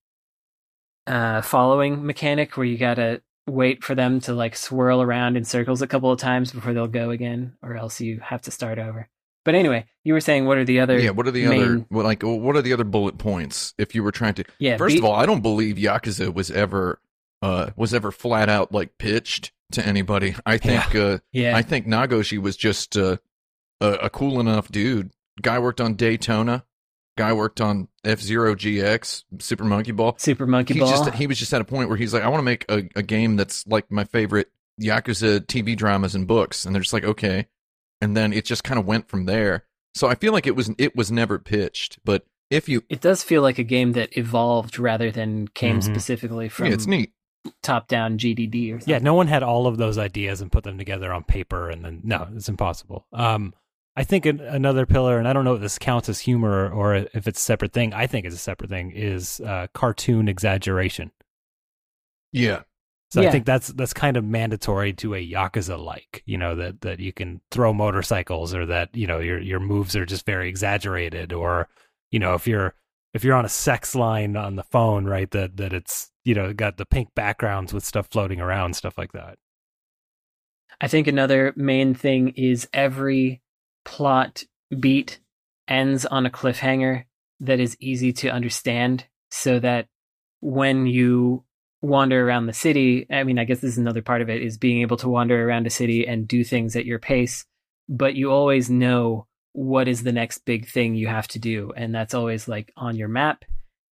uh following mechanic where you gotta wait for them to like swirl around in circles a couple of times before they'll go again, or else you have to start over. But anyway, you were saying what are the other Yeah, what are the main- other what, like what are the other bullet points if you were trying to yeah First beat- of all, I don't believe Yakuza was ever uh was ever flat out like pitched to anybody. I think uh yeah I think Nagoshi was just uh, a, a cool enough dude. Guy worked on Daytona. Guy worked on F Zero GX, Super Monkey Ball. Super Monkey He Ball. just he was just at a point where he's like, I want to make a, a game that's like my favorite Yakuza TV dramas and books, and they're just like, okay, and then it just kind of went from there. So I feel like it was it was never pitched, but if you it does feel like a game that evolved rather than came Mhm. specifically from yeah, it's neat. top down GDD or something. Yeah, no one had all of those ideas and put them together on paper, and then no, it's impossible. Um, I think an, another pillar, and I don't know if this counts as humor or if it's a separate thing. I think it's a separate thing. Is uh, cartoon exaggeration. Yeah, So I think that's that's kind of mandatory to a yakuza like, you know, that that you can throw motorcycles or that you know your your moves are just very exaggerated, or you know if you're if you're on a sex line on the phone, right, that that it's you know got the pink backgrounds with stuff floating around, stuff like that. I think another main thing is every plot beat ends on a cliffhanger that is easy to understand so that when you wander around the city. I mean, I guess this is another part of it is being able to wander around a city and do things at your pace, but you always know what is the next big thing you have to do. And that's always like on your map.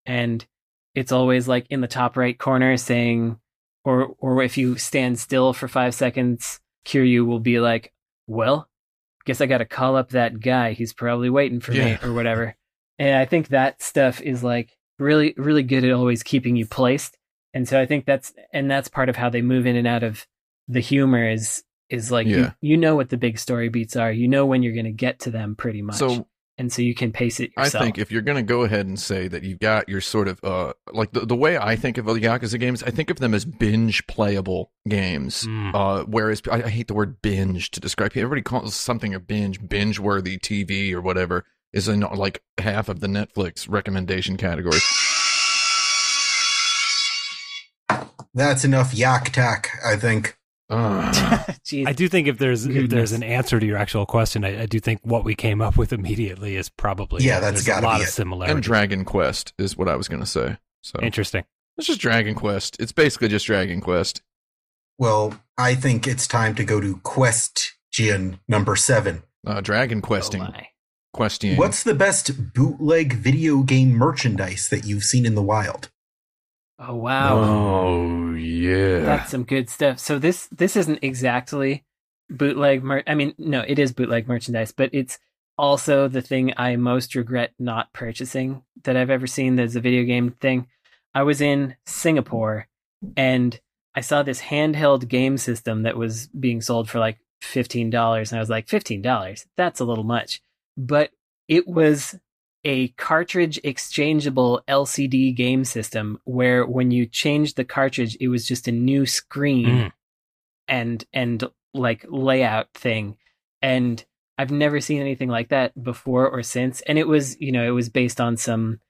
And it's always like in the top right corner saying, or, or if you stand still for five seconds, Kiryu will be like, well, guess I got to call up that guy. He's probably waiting for Yeah. me or whatever. And I think that stuff is like really, really good at always keeping you placed. And so I think that's, and that's part of how they move in and out of the humor is, is like, Yeah. you, you know what the big story beats are. You know when you're going to get to them pretty much. So and so you can pace it I think if you're going to go ahead and say that you've got your sort of uh like the, the way I think of the Yakuza games, I think of them as binge playable games. Mm. Uh, whereas I, I hate the word binge to describe. Everybody calls something a binge, binge worthy TV or whatever is in like half of the Netflix recommendation category. That's enough yak tack, I think. Uh, I do think if there's if there's an answer to your actual question, I, I do think what we came up with immediately is probably Yeah, that's there's gotta a lot be of similarity. and Dragon Quest is what I was going to say. So Interesting. it's just Dragon Quest. It's basically just Dragon Quest. Well, I think it's time to go to question number seven. Uh, Dragon oh Questing. my. Questing. What's the best bootleg video game merchandise that you've seen in the wild? Oh wow. Oh yeah. That's some good stuff. So this this isn't exactly bootleg mer- I mean, no, it is bootleg merchandise, but it's also the thing I most regret not purchasing that I've ever seen that's a video game thing. I was in Singapore and I saw this handheld game system that was being sold for like $15 and I was like $15. That's a little much. But it was a cartridge exchangeable LCD game system where when you changed the cartridge, it was just a new screen Mm. and and like layout thing. And I've never seen anything like that before or since. And it was, you know, it was based on some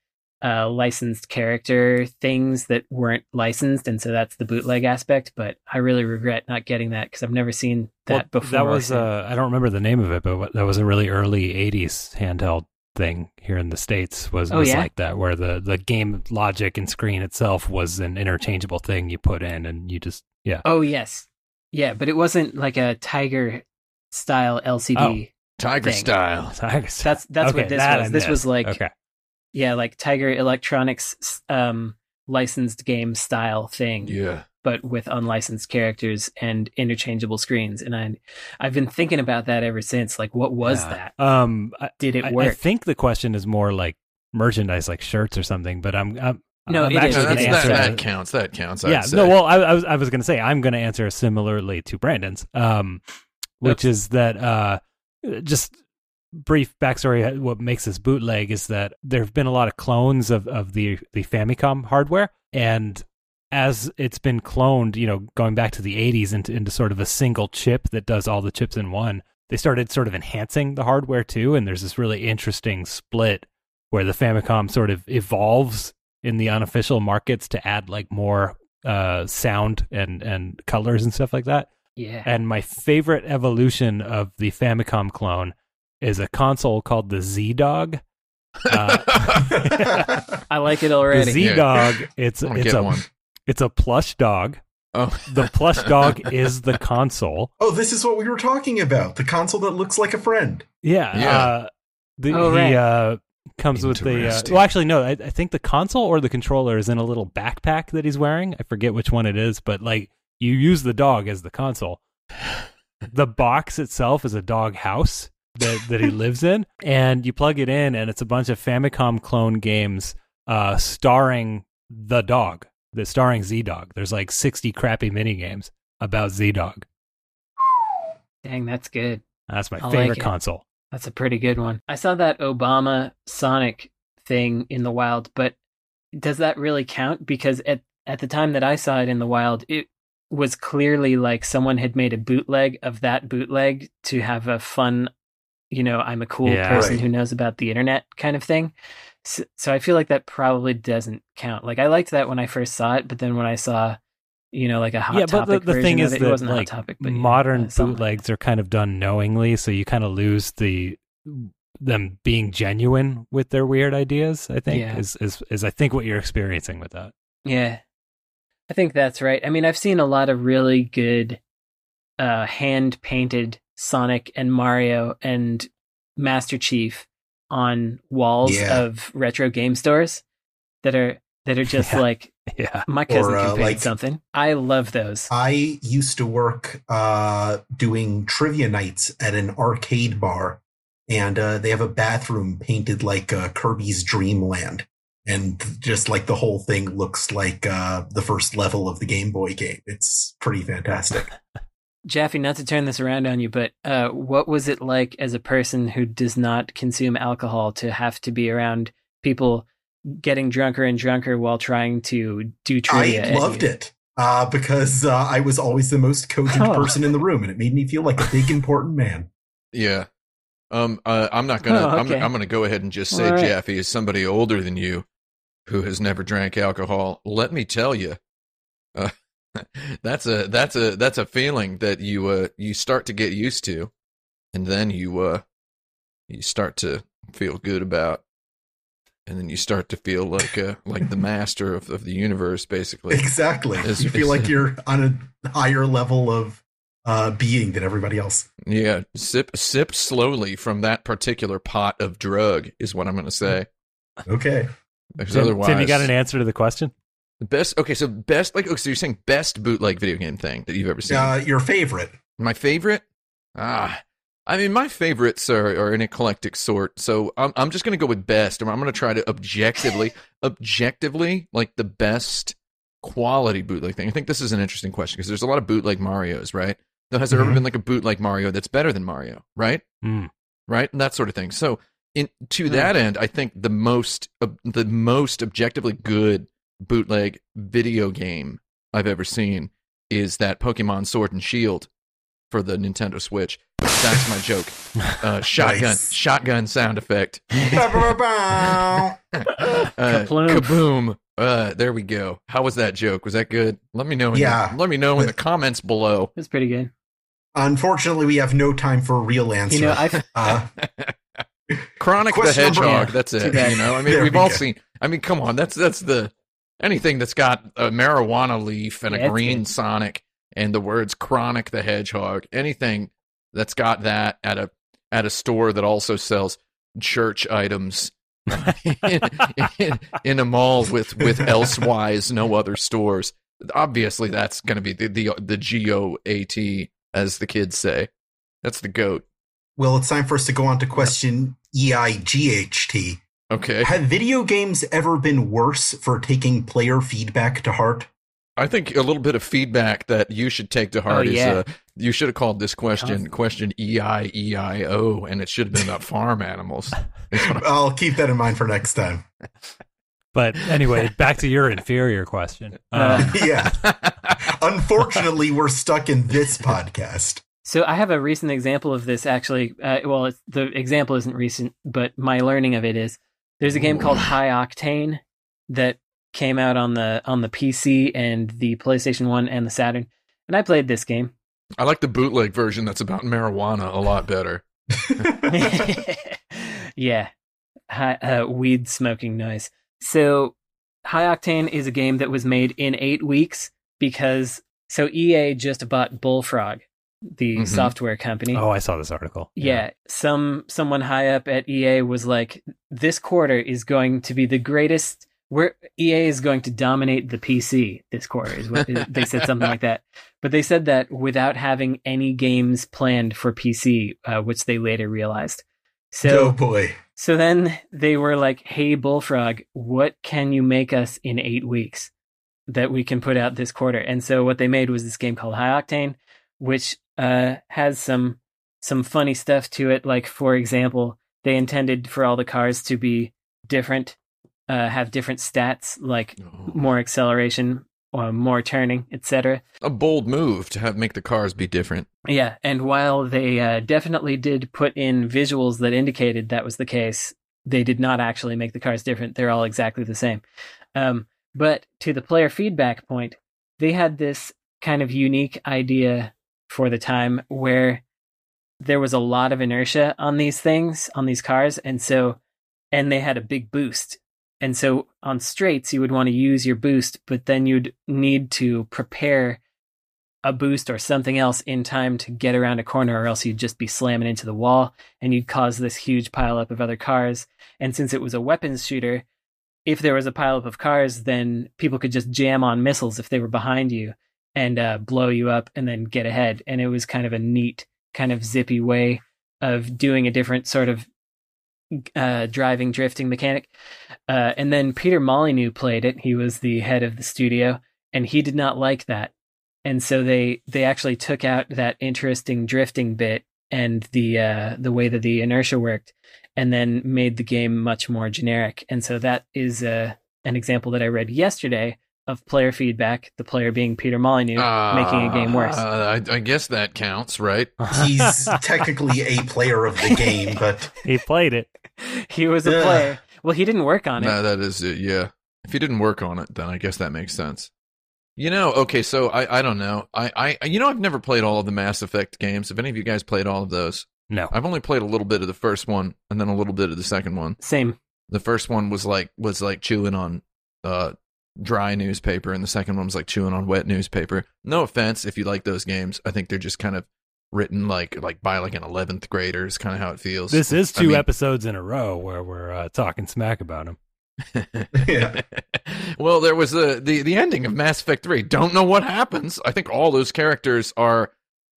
uh, licensed character things that weren't licensed, and so that's the bootleg aspect. But I really regret not getting that because I've never seen that Well, before. That was uh, I don't remember the name of it, but that was a really early '80s handheld thing here in the states. Was Oh, was yeah? like that, where the the game logic and screen itself was an interchangeable thing you put in, and you just yeah. Oh yes, yeah, but it wasn't like a Tiger style LCD. Tiger thing. style. Tiger. Style. That's that's Okay, what this that was. This was like okay, yeah, like Tiger Electronics um licensed game style thing, Yeah. But with unlicensed characters and interchangeable screens. And I I've been thinking about that ever since. Like, what was Yeah. that? Um, Did it I- work? I think the question is more like merchandise, like shirts or something. But I'm, I'm No, I'm it is. actually No, gonna that's, an that, answer that the- counts. That counts. yeah, I'd say. no. Well, I, I was I was going to say I'm going to answer similarly to Brandon's, um, which is that uh, just brief backstory. What makes this bootleg is that there have been a lot of clones of of the the Famicom hardware, and as it's been cloned, you know, going back to the 80s into into sort of a single chip that does all the chips in one. They started sort of enhancing the hardware too, and there's this really interesting split where the Famicom sort of evolves in the unofficial markets to add like more uh sound and and colors and stuff like that. Yeah. And my favorite evolution of the Famicom clone is a console called the Z Dog. Uh, I like it the already. Z Dog, it's it's a one. It's a plush dog. Oh, The plush dog is the console. oh, this is what we were talking about. The console that looks like a friend. Yeah. Yeah. Uh, the, Oh, he uh, comes with the. Uh, well, actually, no. I, I think the console or the controller is in a little backpack that he's wearing. I forget which one it is, but like you use the dog as the console. The box itself is a dog house that, that he lives in, and you plug it in, and it's a bunch of Famicom clone games uh, starring the dog, the starring Z Dog. There's like 60 crappy mini games about Z Dog. Dang, that's good. That's my I favorite it. console. That's a pretty good one. I saw that Obama Sonic thing in the wild, but does that really count? Because at at the time that I saw it in the wild, it was clearly like someone had made a bootleg of that bootleg to have a fun, you know, I'm a cool Yeah. person Right. who knows about the internet kind of thing. So, so I feel like that probably doesn't count. Like I liked that when I first saw it, but then when I saw, you know, like a hot yeah, but the, topic the version thing of is it, that it wasn't a like hot topic, but modern like bootlegs are kind of done knowingly, so you kind of lose the them being genuine with their weird ideas. I think Yeah. is is is I think what you're experiencing with that. Yeah. I think that's right. I mean, I've seen a lot of really good uh, hand painted Sonic and Mario and Master Chief on walls Yeah. of retro game stores that are that are just Yeah. like Yeah. my cousin Or, uh, can paint like- something. I love those. I used to work uh, doing trivia nights at an arcade bar, and uh, they have a bathroom painted like uh, Kirby's Dream Land. And just like the whole thing looks like uh, the first level of the Game Boy game. It's pretty fantastic. Jaffe, not to turn this around on you, but uh, what was it like as a person who does not consume alcohol to have to be around people getting drunker and drunker while trying to do trivia? I loved you? it uh, because uh, I was always the most cogent Oh. person in the room, and it made me feel like a big important man. Yeah. Um. Uh, I'm not gonna. Oh, I'm. I'm gonna go ahead and just say, All right. Jaffe, as somebody older than you, who has never drank alcohol, let me tell you, uh, that's a that's a that's a feeling that you uh you start to get used to, and then you uh you start to feel good about, and then you start to feel like uh like the master of, of the universe, basically. Exactly. It's- you feel it's- like you're on a higher level of uh, being than everybody else. Yeah, sip sip slowly from that particular pot of drug is what I'm gonna say. Okay. Because Tim, otherwise, Tim, you got an answer to the question? The best. Okay, so best. Like, okay, so you're saying best bootleg video game thing that you've ever seen. Uh, your favorite? my favorite. Ah, I mean, my favorites are, are an eclectic sort. So I'm I'm just gonna go with best. I'm, I'm gonna try to objectively, objectively, like the best quality bootleg thing. I think this is an interesting question because there's a lot of bootleg Mario's, right? Now, has there ever Mhm. been like a bootleg Mario that's better than Mario, right? Hmm. right and that sort of thing so in to Hmm. that end i think the most uh, the most objectively good bootleg video game i've ever seen is that pokemon sword and shield for the nintendo switch that's my joke uh, shotgun Nice. shotgun sound effect uh, kaboom uh, there we go how was that joke was that good let me know in Yeah. the, let me know in the comments below It's pretty good. Unfortunately, we have no time for a real answer. You know, I uh, Chronic the Question number- Hedgehog. Yeah, that's it. You know, I mean, we've all go. seen. I mean, come on, that's that's the anything that's got a marijuana leaf and Yeah, a green good. Sonic and the words "Chronic the Hedgehog." Anything that's got that at a at a store that also sells church items in, in, in a mall with with elsewise no other stores. Obviously, that's going to be the the the G O A T as the kids say. That's the goat. well, it's time for us to go on to question E I G H T. Okay. Have video games ever been worse for taking player feedback to heart? I think a little bit of feedback that you should take to heart Oh, is yeah. uh, you should have called this question question E I E I O, and it should have been about farm animals. I- I'll keep that in mind for next time. But anyway, back to your inferior question. Uh, Um, yeah. Unfortunately, we're stuck in this podcast. So I have a recent example of this actually. Uh, well, it's, the example isn't recent, but my learning of it is there's a game called High Octane that came out on the on the PC and the PlayStation One and the Saturn, and I played this game. I like the bootleg version that's about marijuana a lot better. yeah, Hi, uh, weed smoking noise. So High Octane is a game that was made in eight weeks because so EA just bought Bullfrog, the Mhm. software company. oh, I saw this article. Yeah, some someone high up at EA was like, "This quarter is going to be the greatest. Where EA is going to dominate the PC this quarter." Is what they said something like that. But they said that without having any games planned for PC, uh, which they later realized. So oh boy. so then they were like, "Hey Bullfrog, what can you make us in eight weeks that we can put out this quarter?" And so what they made was this game called High Octane, which uh, has some some funny stuff to it. Like for example, they intended for all the cars to be different, uh, have different stats, like more acceleration, or more turning, etc. A bold move to have make the cars be different. Yeah, and while they uh, definitely did put in visuals that indicated that was the case, they did not actually make the cars different. They're all exactly the same. Um, but to the player feedback point, they had this kind of unique idea for the time where there was a lot of inertia on these things, on these cars, and so and they had a big boost And so on straights, you would want to use your boost, but then you'd need to prepare a boost or something else in time to get around a corner, or else you'd just be slamming into the wall and you'd cause this huge pileup of other cars. And since it was a weapons shooter, if there was a pileup of cars, then people could just jam on missiles if they were behind you and uh, blow you up and then get ahead. And it was kind of a neat, kind of zippy way of doing a different sort of uh, driving drifting mechanic. Uh, and then Peter Molyneux played it. He was the head of the studio, and he did not like that. And so they they actually took out that interesting drifting bit and the uh, the way that the inertia worked, and then made the game much more generic. And so that is uh, an example that I read yesterday of player feedback, the player being Peter Molyneux, making a game worse. Uh, I, I guess that counts, right? He's technically a player of the game, but he played it. he was a Yeah. player. Well, he didn't work on it. No, that is it. Yeah. If he didn't work on it, then I guess that makes sense. You know, okay, so I, I don't know. I, I, you know, I've never played all of the Mass Effect games. Have any of you guys played all of those? No. I've only played a little bit of the first one and then a little bit of the second one. Same. The first one was like was like chewing on uh dry newspaper and the second one was like chewing on wet newspaper. No offense if you like those games. I think they're just kind of written like like by like an 11th grader is kind of how it feels. This is I two mean- episodes in a row where we're uh, talking smack about him. yeah. well, there was the, the the ending of Mass Effect 3. Don't know what happens. I think all those characters are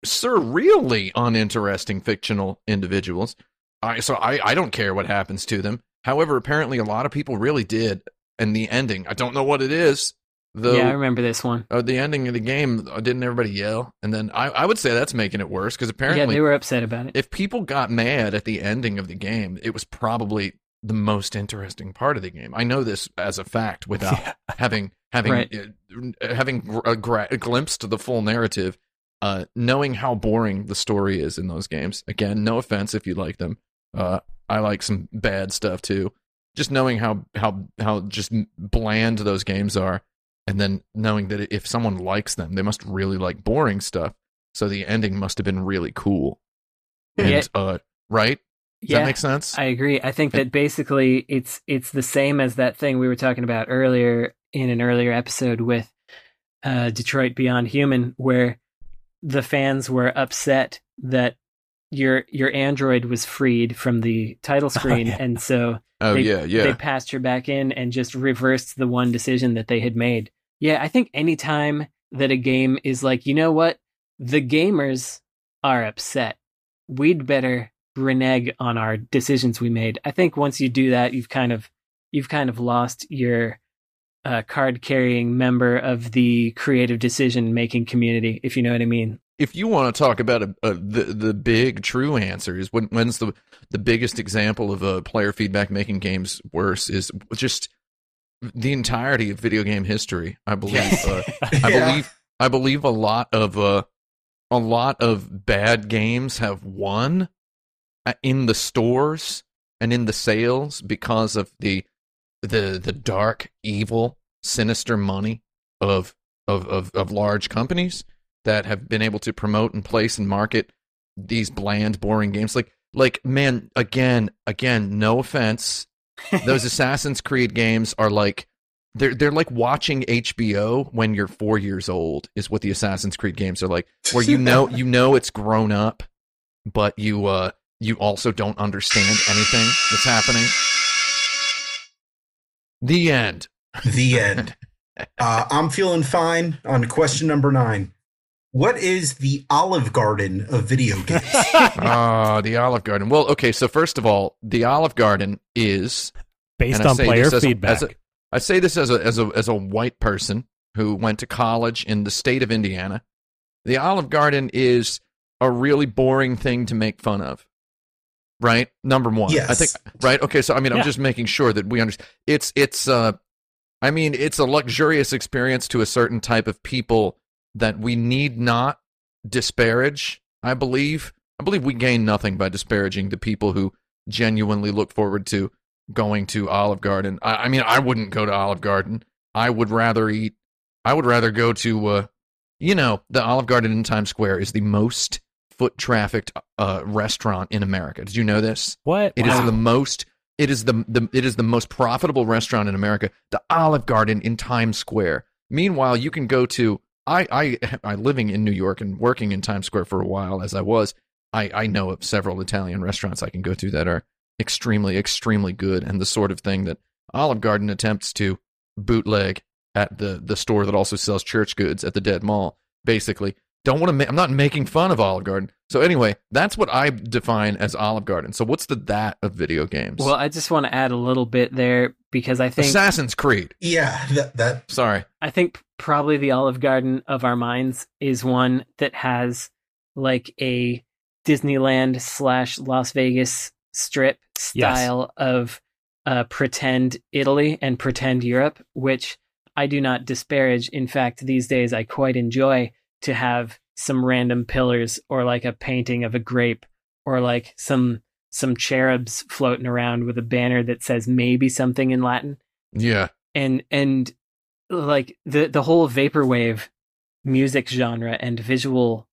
surreally uninteresting fictional individuals. I so I, I don't care what happens to them. However, apparently a lot of people really did. And the ending, I don't know what it is. Though yeah, I remember this one. uh, the ending of the game, uh, didn't everybody yell? And then I, I would say that's making it worse because yeah, apparently they were upset about it. if people got mad at the ending of the game, it was probably the most interesting part of the game. I know this as a fact without having having Right. uh, having a, gra- a glimpse to the full narrative, uh, knowing how boring the story is in those games. Again, no offense if you like them. Uh, I like some bad stuff too. Just knowing how how how just bland those games are, and then knowing that if someone likes them, they must really like boring stuff. So the ending must have been really cool. And Yeah. uh, right? Does yeah, that make sense? I agree. I think that basically it's it's the same as that thing we were talking about earlier in an earlier episode with uh, Detroit Become Human, where the fans were upset that your your android was freed from the title screen, yeah. and so oh they, yeah, yeah. they passed her back in and just reversed the one decision that they had made. Yeah, I think anytime that a game is like, you know what, the gamers are upset, we'd better renege on our decisions we made. I think once you do that, you've kind of you've kind of lost your uh, card carrying member of the creative decision making community, if you know what I mean. If you want to talk about a, a, the the big true answer is when when's the the biggest example of a player feedback making games worse is just the entirety of video game history. I believe. Uh, I Yeah. believe. I believe a lot of uh, a lot of bad games have won uh, in the stores and in the sales because of the the the dark, evil, sinister money of of of, of large companies that have been able to promote and place and market these bland, boring games. Like like man, again, again, no offense, those Assassin's Creed games are like they're they're like watching HBO when you're four years old is what the Assassin's Creed games are like, where you know you know it's grown up, but you uh you also don't understand anything that's happening. The end. the end. Uh, I'm feeling fine on question number nine. What is the Olive Garden of video games? Ah, the Olive Garden. Well, okay, so first of all, the Olive Garden is Based on say player this as a- feedback. as a- I say this as a as a as a white person who went to college in the state of Indiana. The Olive Garden is a really boring thing to make fun of. Right? Number 1. I think right? Okay, so I mean I'm just making sure that we understand it's it's uh I mean it's a luxurious experience to a certain type of people that we need not disparage, I believe. I believe we gain nothing by disparaging the people who genuinely look forward to going to Olive Garden. I, I mean, I wouldn't go to Olive Garden. I would rather eat. I would rather go to, uh, you know, the Olive Garden in Times Square is the most foot trafficked uh, restaurant in America. Did you know this? what? It is Wow. the most It is the, the it is the most profitable restaurant in America, the Olive Garden in Times Square. Meanwhile, you can go to I I I living in New York and working in Times Square for a while as I was. I I know of several Italian restaurants I can go to that are extremely extremely good and the sort of thing that Olive Garden attempts to bootleg at the the store that also sells church goods at the Dead Mall. Basically, don't want to. Ma- I'm not making fun of Olive Garden. So anyway, that's what I define as Olive Garden. So what's the that of video games? Well, I just want to add a little bit there because I think Assassin's Creed. Yeah, that that Sorry. I think probably the Olive Garden of our minds is one that has like a Disneyland slash Las Vegas strip style of uh, pretend Italy and pretend Europe, which I do not disparage. In fact, these days I quite enjoy to have some random pillars or like a painting of a grape or like some some cherubs floating around with a banner that says maybe something in Latin Yeah. and and like the the whole vaporwave music genre and visual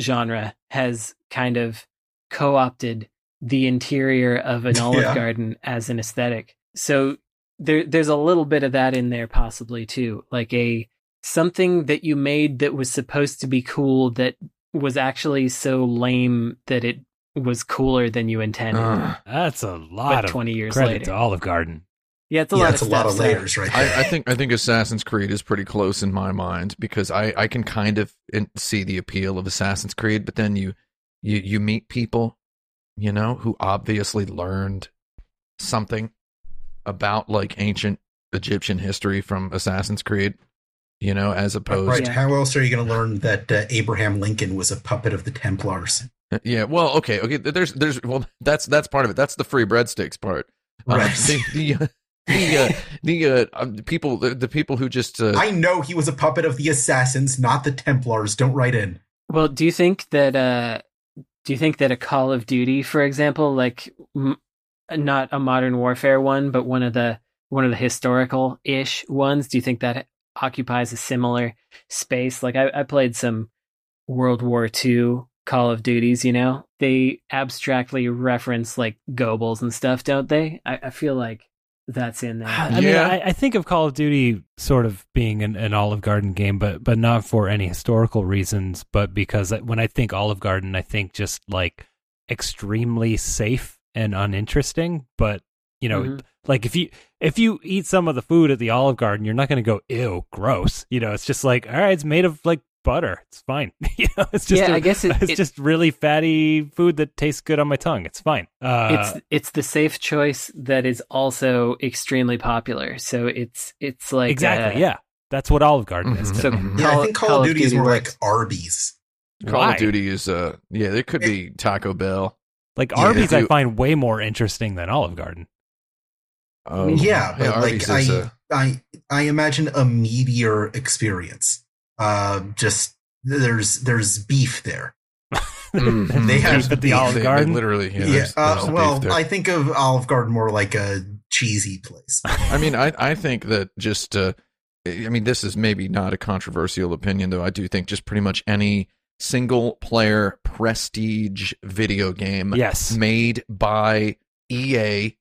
genre has kind of co-opted the interior of an olive Yeah. garden as an aesthetic so there there's a little bit of that in there possibly too like a something that you made that was supposed to be cool that was actually so lame that it was cooler than you intended Uh, That's a but lot of 20 years credit later to Olive Garden. Yeah it's a yeah, lot it's of a lot of steps there. layers right there. I, I think I think Assassin's Creed is pretty close in my mind because I, I can kind of see the appeal of Assassin's Creed, but then you you you meet people, you know, who obviously learned something about like ancient Egyptian history from Assassin's Creed, you know, as opposed right. Yeah. How else are you going to learn that uh, Abraham Lincoln was a puppet of the Templars? Yeah, well, okay, okay. There's, there's, well, that's that's part of it. That's the free breadsticks part. Uh, Right. the the uh, the, uh, the uh, um, people, the, the people who just uh, I know he was a puppet of the Assassins, not the Templars. Don't write in. Well, do you think that uh do you think that a Call of Duty, for example, like m- not a modern warfare one, but one of the one of the historical ish ones, do you think that occupies a similar space? Like I, I played some World War II Call of Duties, you know? They abstractly reference like Goebbels and stuff, don't they? I, I feel like that's in there. I mean, I, I think of Call of Duty sort of being an, an Olive Garden game, but but not for any historical reasons, but because when I think Olive Garden, I think just like extremely safe and uninteresting. But you know, Mhm. like if you if you eat some of the food at the Olive Garden, you're not going to go ew, gross. You know, it's just like all right, it's made of like butter. It's fine. you know, it's just Yeah, a- I guess it- it's it- just really fatty food that tastes good on my tongue. It's fine. Uh, it's it's the safe choice that is also extremely popular. So it's it's like exactly uh, yeah. That's what Olive Garden is. Mhm. to So me. Mhm. Yeah, Call- I think Call, Call of of Duty is more works. like Arby's. Call Why? of Duty is uh yeah, there could be Taco Bell. Like Yeah, Arby's, I find way more interesting than Olive Garden. Oh, yeah, but like Arby's I, uh, I, I imagine a meatier experience. Uh, just there's there's beef there. mhm. They have Beef at the beef. Olive They- they Garden. literally, yeah. Yeah. there's- uh, there's beef well. I think of Olive Garden more like a cheesy place. I mean, I I think that just uh, I mean, this is maybe not a controversial opinion, though. I do think just pretty much any single player prestige video game Yes. made by EA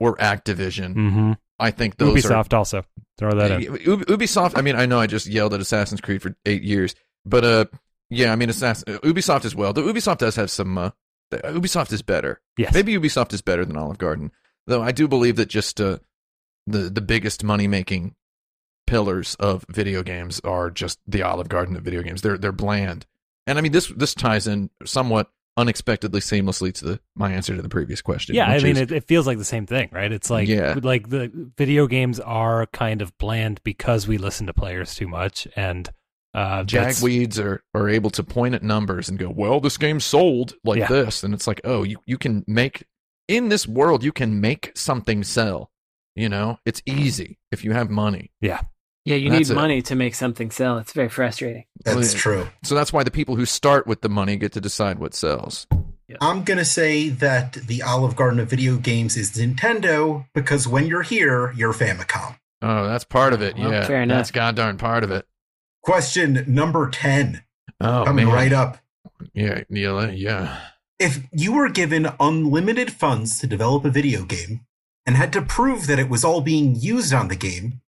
or Activision, Mm-hmm. I think those are Ubisoft also throw that in. Ub- Ubisoft. I mean, I know I just yelled at Assassin's Creed for eight years, but uh, yeah, I mean, Assassin, uh, Ubisoft as well. Though Ubisoft does have some. Uh, Ubisoft is better. Yes. Maybe Ubisoft is better than Olive Garden, though. I do believe that just uh, the the biggest money making pillars of video games are just the Olive Garden of video games. They're they're bland, and I mean this this ties in somewhat unexpectedly seamlessly to the my answer to the previous question. Yeah, I mean, is- it, it feels like the same thing, right? It's like, Yeah. like the video games are kind of bland because we listen to players too much, and uh, Jagweeds are, are able to point at numbers and go, well, this game sold like Yeah. this. And it's like, oh, you, you can make, in this world, you can make something sell. You know, it's easy if you have money. Yeah, you That's need it. money to make something sell. It's very frustrating. That's Well, yeah. true. So that's why the people who start with the money get to decide what sells. I'm gonna say that the Olive Garden of video games is Nintendo because when you're here, you're Famicom. Oh, that's part of it. Well, yeah. fair enough. That's goddamn part of it. Question number ten, Oh, coming man. right up. Yeah, Neil, eh? yeah. If you were given unlimited funds to develop a video game, and had to prove that it was all being used on the game,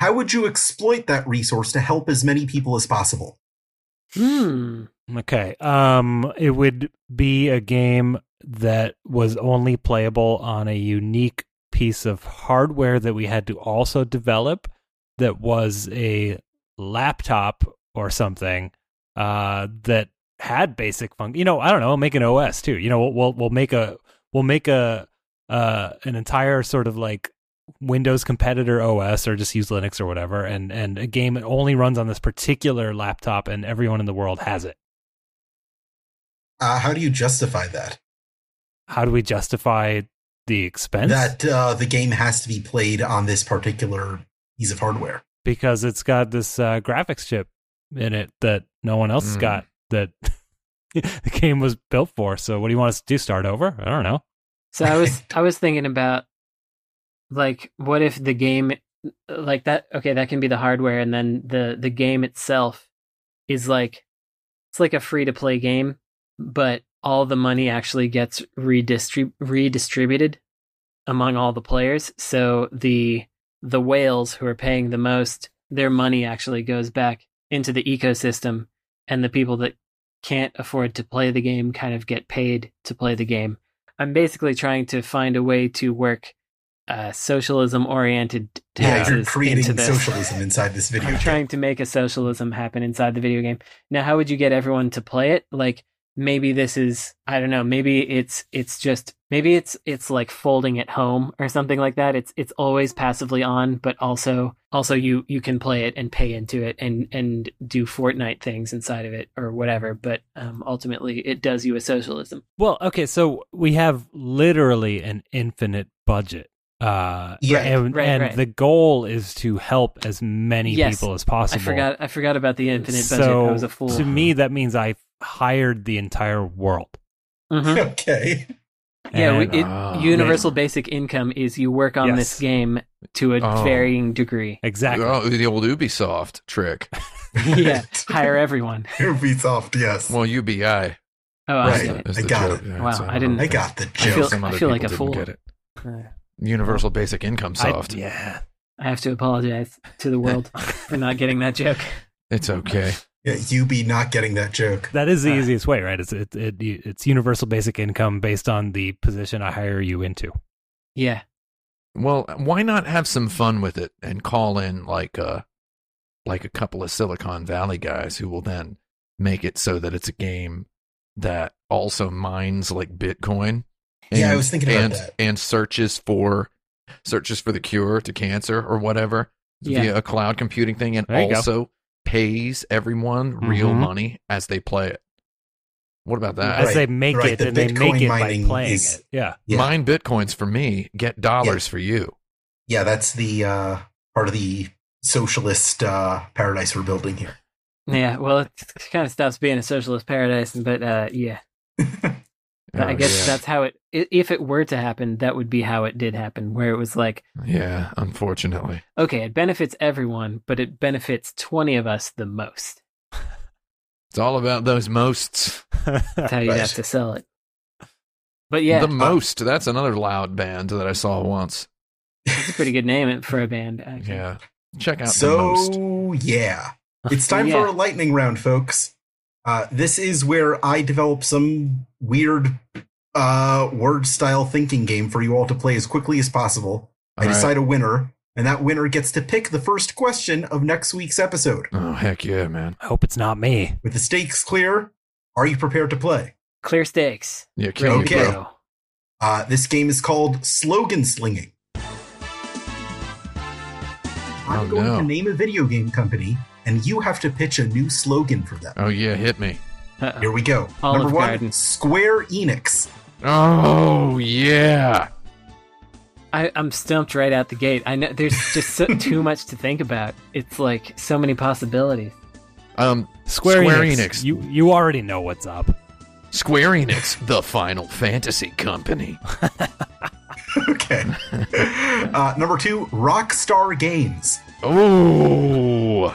how would you exploit that resource to help as many people as possible? Hmm. Okay. Um, it would be a game that was only playable on a unique piece of hardware that we had to also develop that was a laptop or something uh, that had basic function. You know, I don't know, make an OS too. You know, we'll, we'll make a we'll make a uh, an entire sort of like Windows competitor OS or just use Linux or whatever, and and a game that only runs on this particular laptop, and everyone in the world has it. Uh, how do you justify that? How do we justify the expense? That uh, the game has to be played on this particular piece of hardware. because it's got this uh, graphics chip in it that no one else has Mm. got that the game was built for. So what do you want us to do? Start over? I don't know. So I was I was thinking about like what if the game like that okay that can be the hardware and then the the game itself is like it's like a free to play game but all the money actually gets redistrib- redistributed among all the players. So the the whales who are paying the most their money actually goes back into the ecosystem and the people that can't afford to play the game kind of get paid to play the game. I'm basically trying to find a way to work uh, socialism oriented Yeah, you're creating into this. socialism inside this video. I'm game. trying to make a socialism happen inside the video game. Now, how would you get everyone to play it? Like maybe this is I don't know. Maybe it's it's just maybe it's it's like folding at home or something like that. It's it's always passively on, but also also you you can play it and pay into it and and do Fortnite things inside of it or whatever. But um, ultimately, it does you a socialism. Well, okay, so we have literally an infinite budget. Uh, Yeah, and, right, and right. the goal is to help as many Yes, people as possible I forgot I forgot about the infinite budget. So I was a fool. to me, that means I hired the entire world. Mhm. okay. Yeah, And- we, it, Ah. universal basic income is you work on Yes. this game to a Oh. varying degree. exactly. Oh, the old Ubisoft trick. yeah, hire everyone. Ubisoft, yes. Well, UBI. Oh, I Right. get it. is I got joke. it. Yeah, Wow, so I didn't- I got the I feel- joke. I feel like people a didn't fool. Get it. Uh, Universal Basic Income I- Soft. yeah. I have to apologize to the world for not getting that joke. It's okay. Yeah, be not getting that joke. That is the Uh, easiest way, right? It's it, it, it's universal basic income based on the position I hire you into. Yeah, Well, why not have some fun with it and call in like uh like a couple of Silicon Valley guys who will then make it so that it's a game that also mines like Bitcoin. Yeah, I was thinking about and, that. And searches for searches for the cure to cancer or whatever Yeah. via a cloud computing thing, and There you go. also pays everyone real Mhm. money as they play it. What about that? As Right, they make right. it The and they make it by playing is- it. Yeah. Yeah. Mine bitcoins for me, get dollars for you. Yeah, that's the uh, part of the socialist uh, paradise we're building here. yeah. Well, it kind of stops being a socialist paradise, but uh, yeah, I Oh, guess yeah. that's how it. If it were to happen, that would be how it did happen, where it was like, yeah. Unfortunately, okay, it benefits everyone, but it benefits twenty of us the most. it's all about those mosts. That's how you have to sell it. But yeah, the uh, most. That's another loud band that I saw once. it's a pretty good name for a band. Actually. Yeah, check out the most. So, yeah. It's time Yeah. for a lightning round, folks. Uh, this is where I develop some weird uh, word style thinking game for you all to play as quickly as possible. I All right. decide a winner, and that winner gets to pick the first question of next week's episode. Oh heck yeah, man! I hope it's not me. With the stakes clear, are you prepared to play? Clear stakes. Yeah, kill Ready me, to Okay. bro. Uh, this game is called Slogan Slinging. I'm Oh, going no. to name a video game company, and you have to pitch a new slogan for them. Oh yeah, hit me. Uh-oh. Here we go. Olive Number one, Garden. Square Enix. Oh yeah. I, I'm stumped right out the gate. I know there's just so, too much to think about. It's like so many possibilities. Um, Square, Square Enix. Enix. You you already know what's up. Square Enix, the Final Fantasy company. okay. uh, number two, Rockstar Games. Oh,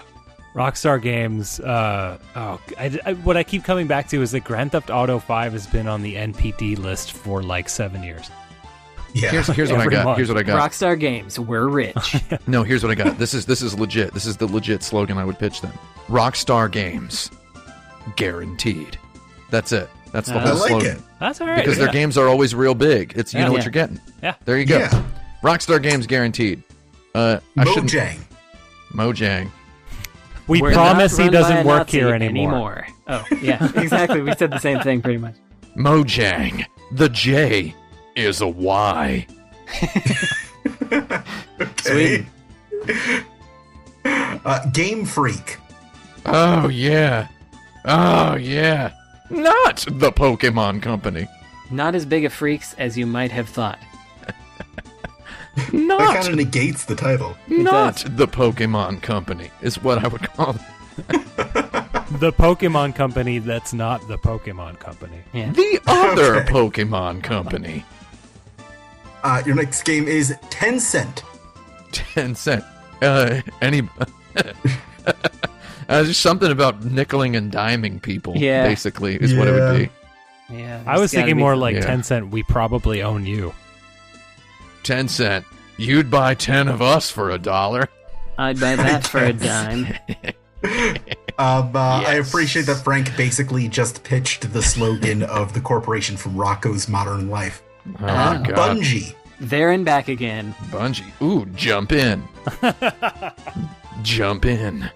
Rockstar Games. Uh, oh, I, I- what I keep coming back to is that Grand Theft Auto Five has been on the NPD list for like seven years. Yeah. Here's here's what I got. month. Here's what I got. Rockstar Games, we're rich. No, here's what I got. This is this is legit. This is the legit slogan I would pitch them. Rockstar Games, guaranteed. That's it. That's the I I whole like slogan. it. That's all right. Because yeah. their games are always real big. It's you Yeah. know what Yeah. you're getting. Yeah. There you go. Yeah. Rockstar Games guaranteed. Uh, I shouldn't. Mojang. Mojang. We We're promise he doesn't work Nazi here anymore. Oh, yeah, exactly. We said the same thing pretty much. Mojang. The J is a Y. Okay. Uh, Game Freak. Oh yeah. Oh yeah. Not the Pokemon Company. Not as big a freaks as you might have thought. That Not kind of negates the title. not the Pokemon Company is what I would call it. The Pokemon company that's not the Pokemon company. Yeah. The other Okay. Pokemon Company. Uh, your next game is Tencent. Ten cent. Uh, any. uh, just something about nickeling and diming people. Yeah. basically is what it would be. Yeah. I was thinking be- more like Yeah. ten cent. We probably own you. Ten cent. You'd buy ten of us for a dollar. I'd buy that for a dime. Um, uh, I appreciate that Frank basically just pitched the slogan of the corporation from Rocko's Modern Life. Oh my god. Bungie. There and back again. Bungie. Ooh, jump in. jump in.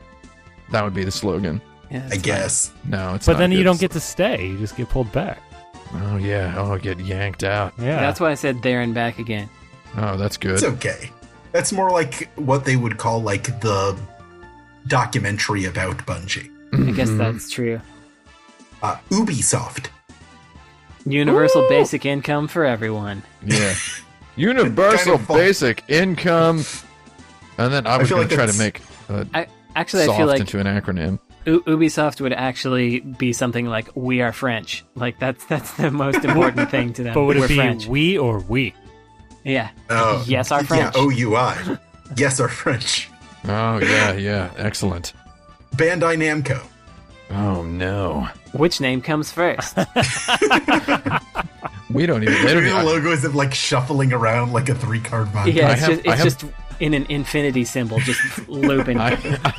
That would be the slogan. Yeah, I that's guess. No, it's But not then you don't get to stay. You just get pulled back. Oh yeah. Oh, get yanked out. Yeah. That's why I said there and back again. Oh, that's good. It's okay. That's more like what they would call like the documentary about Bungie. I guess Mhm. that's true. Uh, Ubisoft. Universal Ooh. basic income for everyone. Yeah. Universal Kind of basic income. And then I was going like to try to make uh, I actually soft I feel like into an acronym. U- Ubisoft would actually be something like "We are French." Like that's that's the most important thing to them. But would We're it be French. we or we? Yeah. Oh, Yes, our French. Yeah, OUI. yes, our French. Oh yeah, yeah, excellent. Bandai Namco. Oh no, Which name comes first? we don't even. They don't the logo is like shuffling around like a three card Monte. yeah, it's have- just it's have- just in an infinity symbol, just looping. I,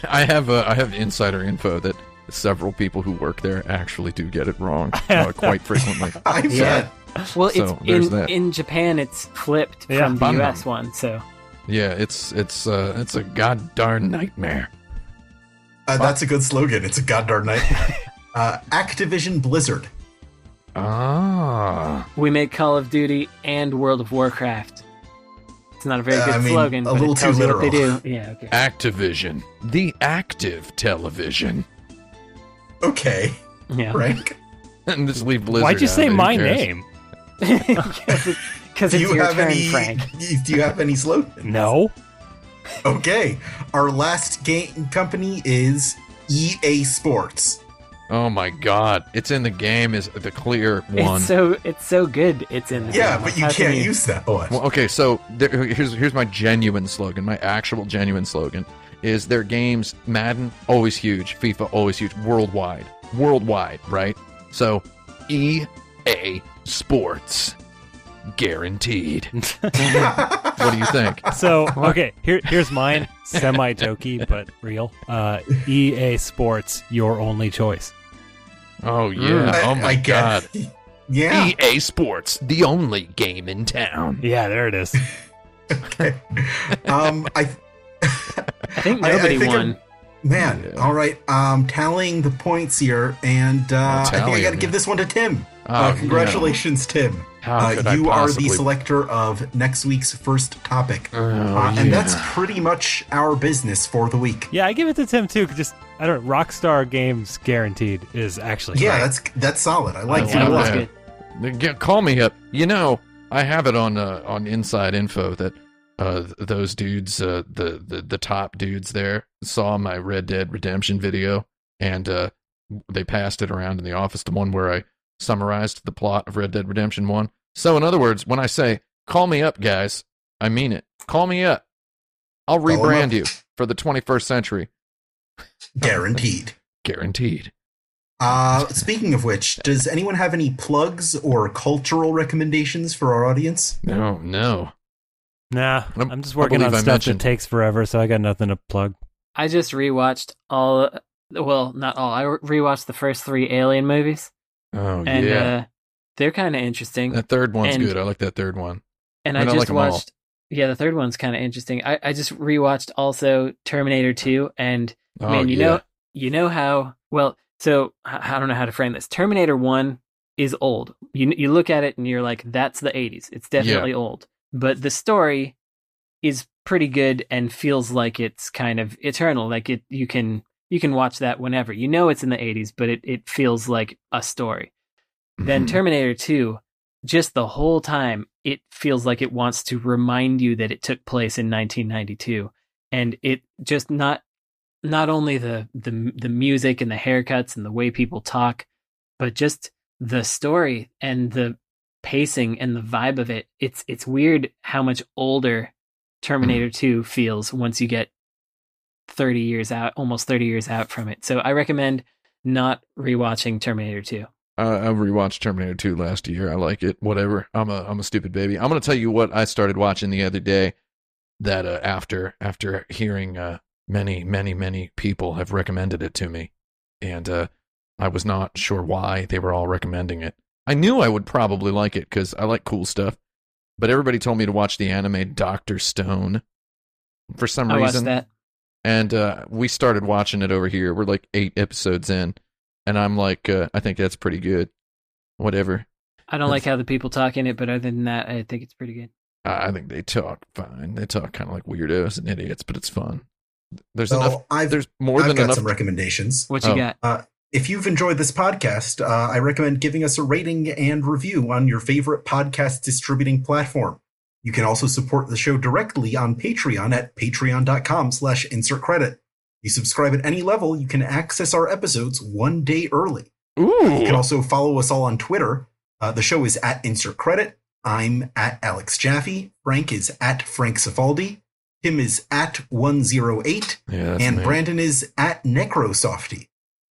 I have uh, I have insider info that several people who work there actually do get it wrong uh, quite frequently. I Yeah. Bet. well, so it's in that. in Japan. It's flipped Yeah. from the U.S. one. So Yeah, it's it's uh, it's a god darn nightmare. Uh, that's a good slogan. It's a goddamn nightmare. uh, Activision Blizzard. Ah, we make Call of Duty and World of Warcraft. It's not a very Uh, good I mean, slogan, a but little it tells too you what they do. Yeah. Okay. Activision, the active television, Okay, Yeah. Frank. and just leave Blizzard. Why'd you out say of it, my cares? name? Because Do it's you your have turn, any? Frank. Do you have any slogans? No. Okay. Our last game company is EA Sports. Oh my god, it's in the game is the clear one. It's so it's so good. It's in. The Yeah, game. but you How can can't use that one. Well, okay, so there, here's here's my genuine slogan. My actual genuine slogan is their games Madden always huge, FIFA always huge, worldwide, worldwide, right? So EA Sports guaranteed. what do you think? So okay, here here's mine. Semi jokey but real. Uh, EA Sports, your only choice. Oh yeah! I- oh my I god! get- Yeah. EA Sports, the only game in town. Yeah, there it is. Okay. Um, I. I think I- I nobody think won. Man, Yeah. all right. Um, tallying the points here, and uh, I think I got to give this one to Tim. Oh, uh, congratulations, Tim. Uh, could I you are the selector of next week's first topic, Oh, uh, and yeah. that's pretty much our business for the week. Yeah, I give it to Tim too. 'cause Just I don't. know, Rockstar Games guaranteed is actually Yeah, great. that's that's solid. I like I Yeah, that. it love was that. good. Get- Call me up. You know, I have it on uh, on inside info that uh, those dudes, uh, the, the the top dudes there, saw my Red Dead Redemption video, and uh, they passed it around in the office. The one where I summarized the plot of Red Dead Redemption One. So, in other words, when I say "call me up, guys," I mean it. Call me up. I'll rebrand up. you for the 21st century, Guaranteed. guaranteed. Uh, speaking of which, does anyone have any plugs or cultural recommendations for our audience? No, no. Nah, I'm- I'm just working on I stuff mentioned- that takes forever, so I got nothing to plug. I just rewatched all. Well, not all. I rewatched the first three Alien movies, Oh and yeah. uh, they're kind of interesting. that third one's and- good. I like that third one. and I I mean, I just like watched. Yeah, the third one's kind of interesting. I, I just rewatched also Terminator Two, and Oh man, you yeah. know, you know how well. So I I don't know how to frame this. Terminator One is old. You you look at it and you're like, that's the '80s. It's definitely old. But the story is pretty good and feels like it's kind of eternal. Like it, you can you can watch that whenever. You know it's in the '80s, but it it feels like a story. Then Mhm. Terminator 2, just the whole time, it feels like it wants to remind you that it took place in 1992. And it just not not only the the the music and the haircuts and the way people talk, but just the story and the pacing and the vibe of it. It's it's weird how much older Terminator 2 feels once you get 30 years out, almost 30 years out from it. So I recommend not rewatching Terminator 2. I, I rewatched Terminator 2 last year. I like it. Whatever. I'm a I'm a stupid baby. I'm gonna tell you what I started watching the other day. That uh, after after hearing uh, many many many people have recommended it to me, and uh, I was not sure why they were all recommending it. I knew I would probably like it because I like cool stuff, but everybody told me to watch the anime Doctor Stone for some I watched reason that. And uh, we started watching it over here. We're like eight episodes in, and I'm like, uh, I think that's pretty good. Whatever. I don't like how the people talk in it, but other than that, I think it's pretty good. I I think they talk fine. They talk kind of like weirdos and idiots, but it's fun. There's enough. Well, I've, There's more I've than got enough. some recommendations. What you Oh. got? If you've enjoyed this podcast, uh, I recommend giving us a rating and review on your favorite podcast distributing platform. You can also support the show directly on Patreon at patreon.com slash insert credit. You subscribe at any level, you can access our episodes one day early. You can also follow us all on Twitter. Uh, the show is at insert credit. I'm at Alex Jaffe. Frank is at Frank Cifaldi. Tim is at 108 yeah, and me. Brandon is at Necrosofty.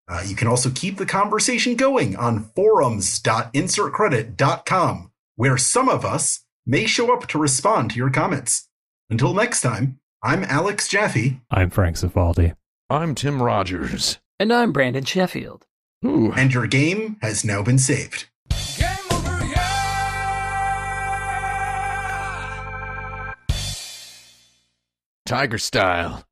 Uh, you can also keep the conversation going on forums.insertcredit.com, where some of us may show up to respond to your comments. Until next time, I'm Alex Jaffe, I'm Frank Cifaldi. I'm Tim Rogers. And I'm Brandon Sheffield. Ooh, and your game has now been saved. Game over, yeah! Tiger style.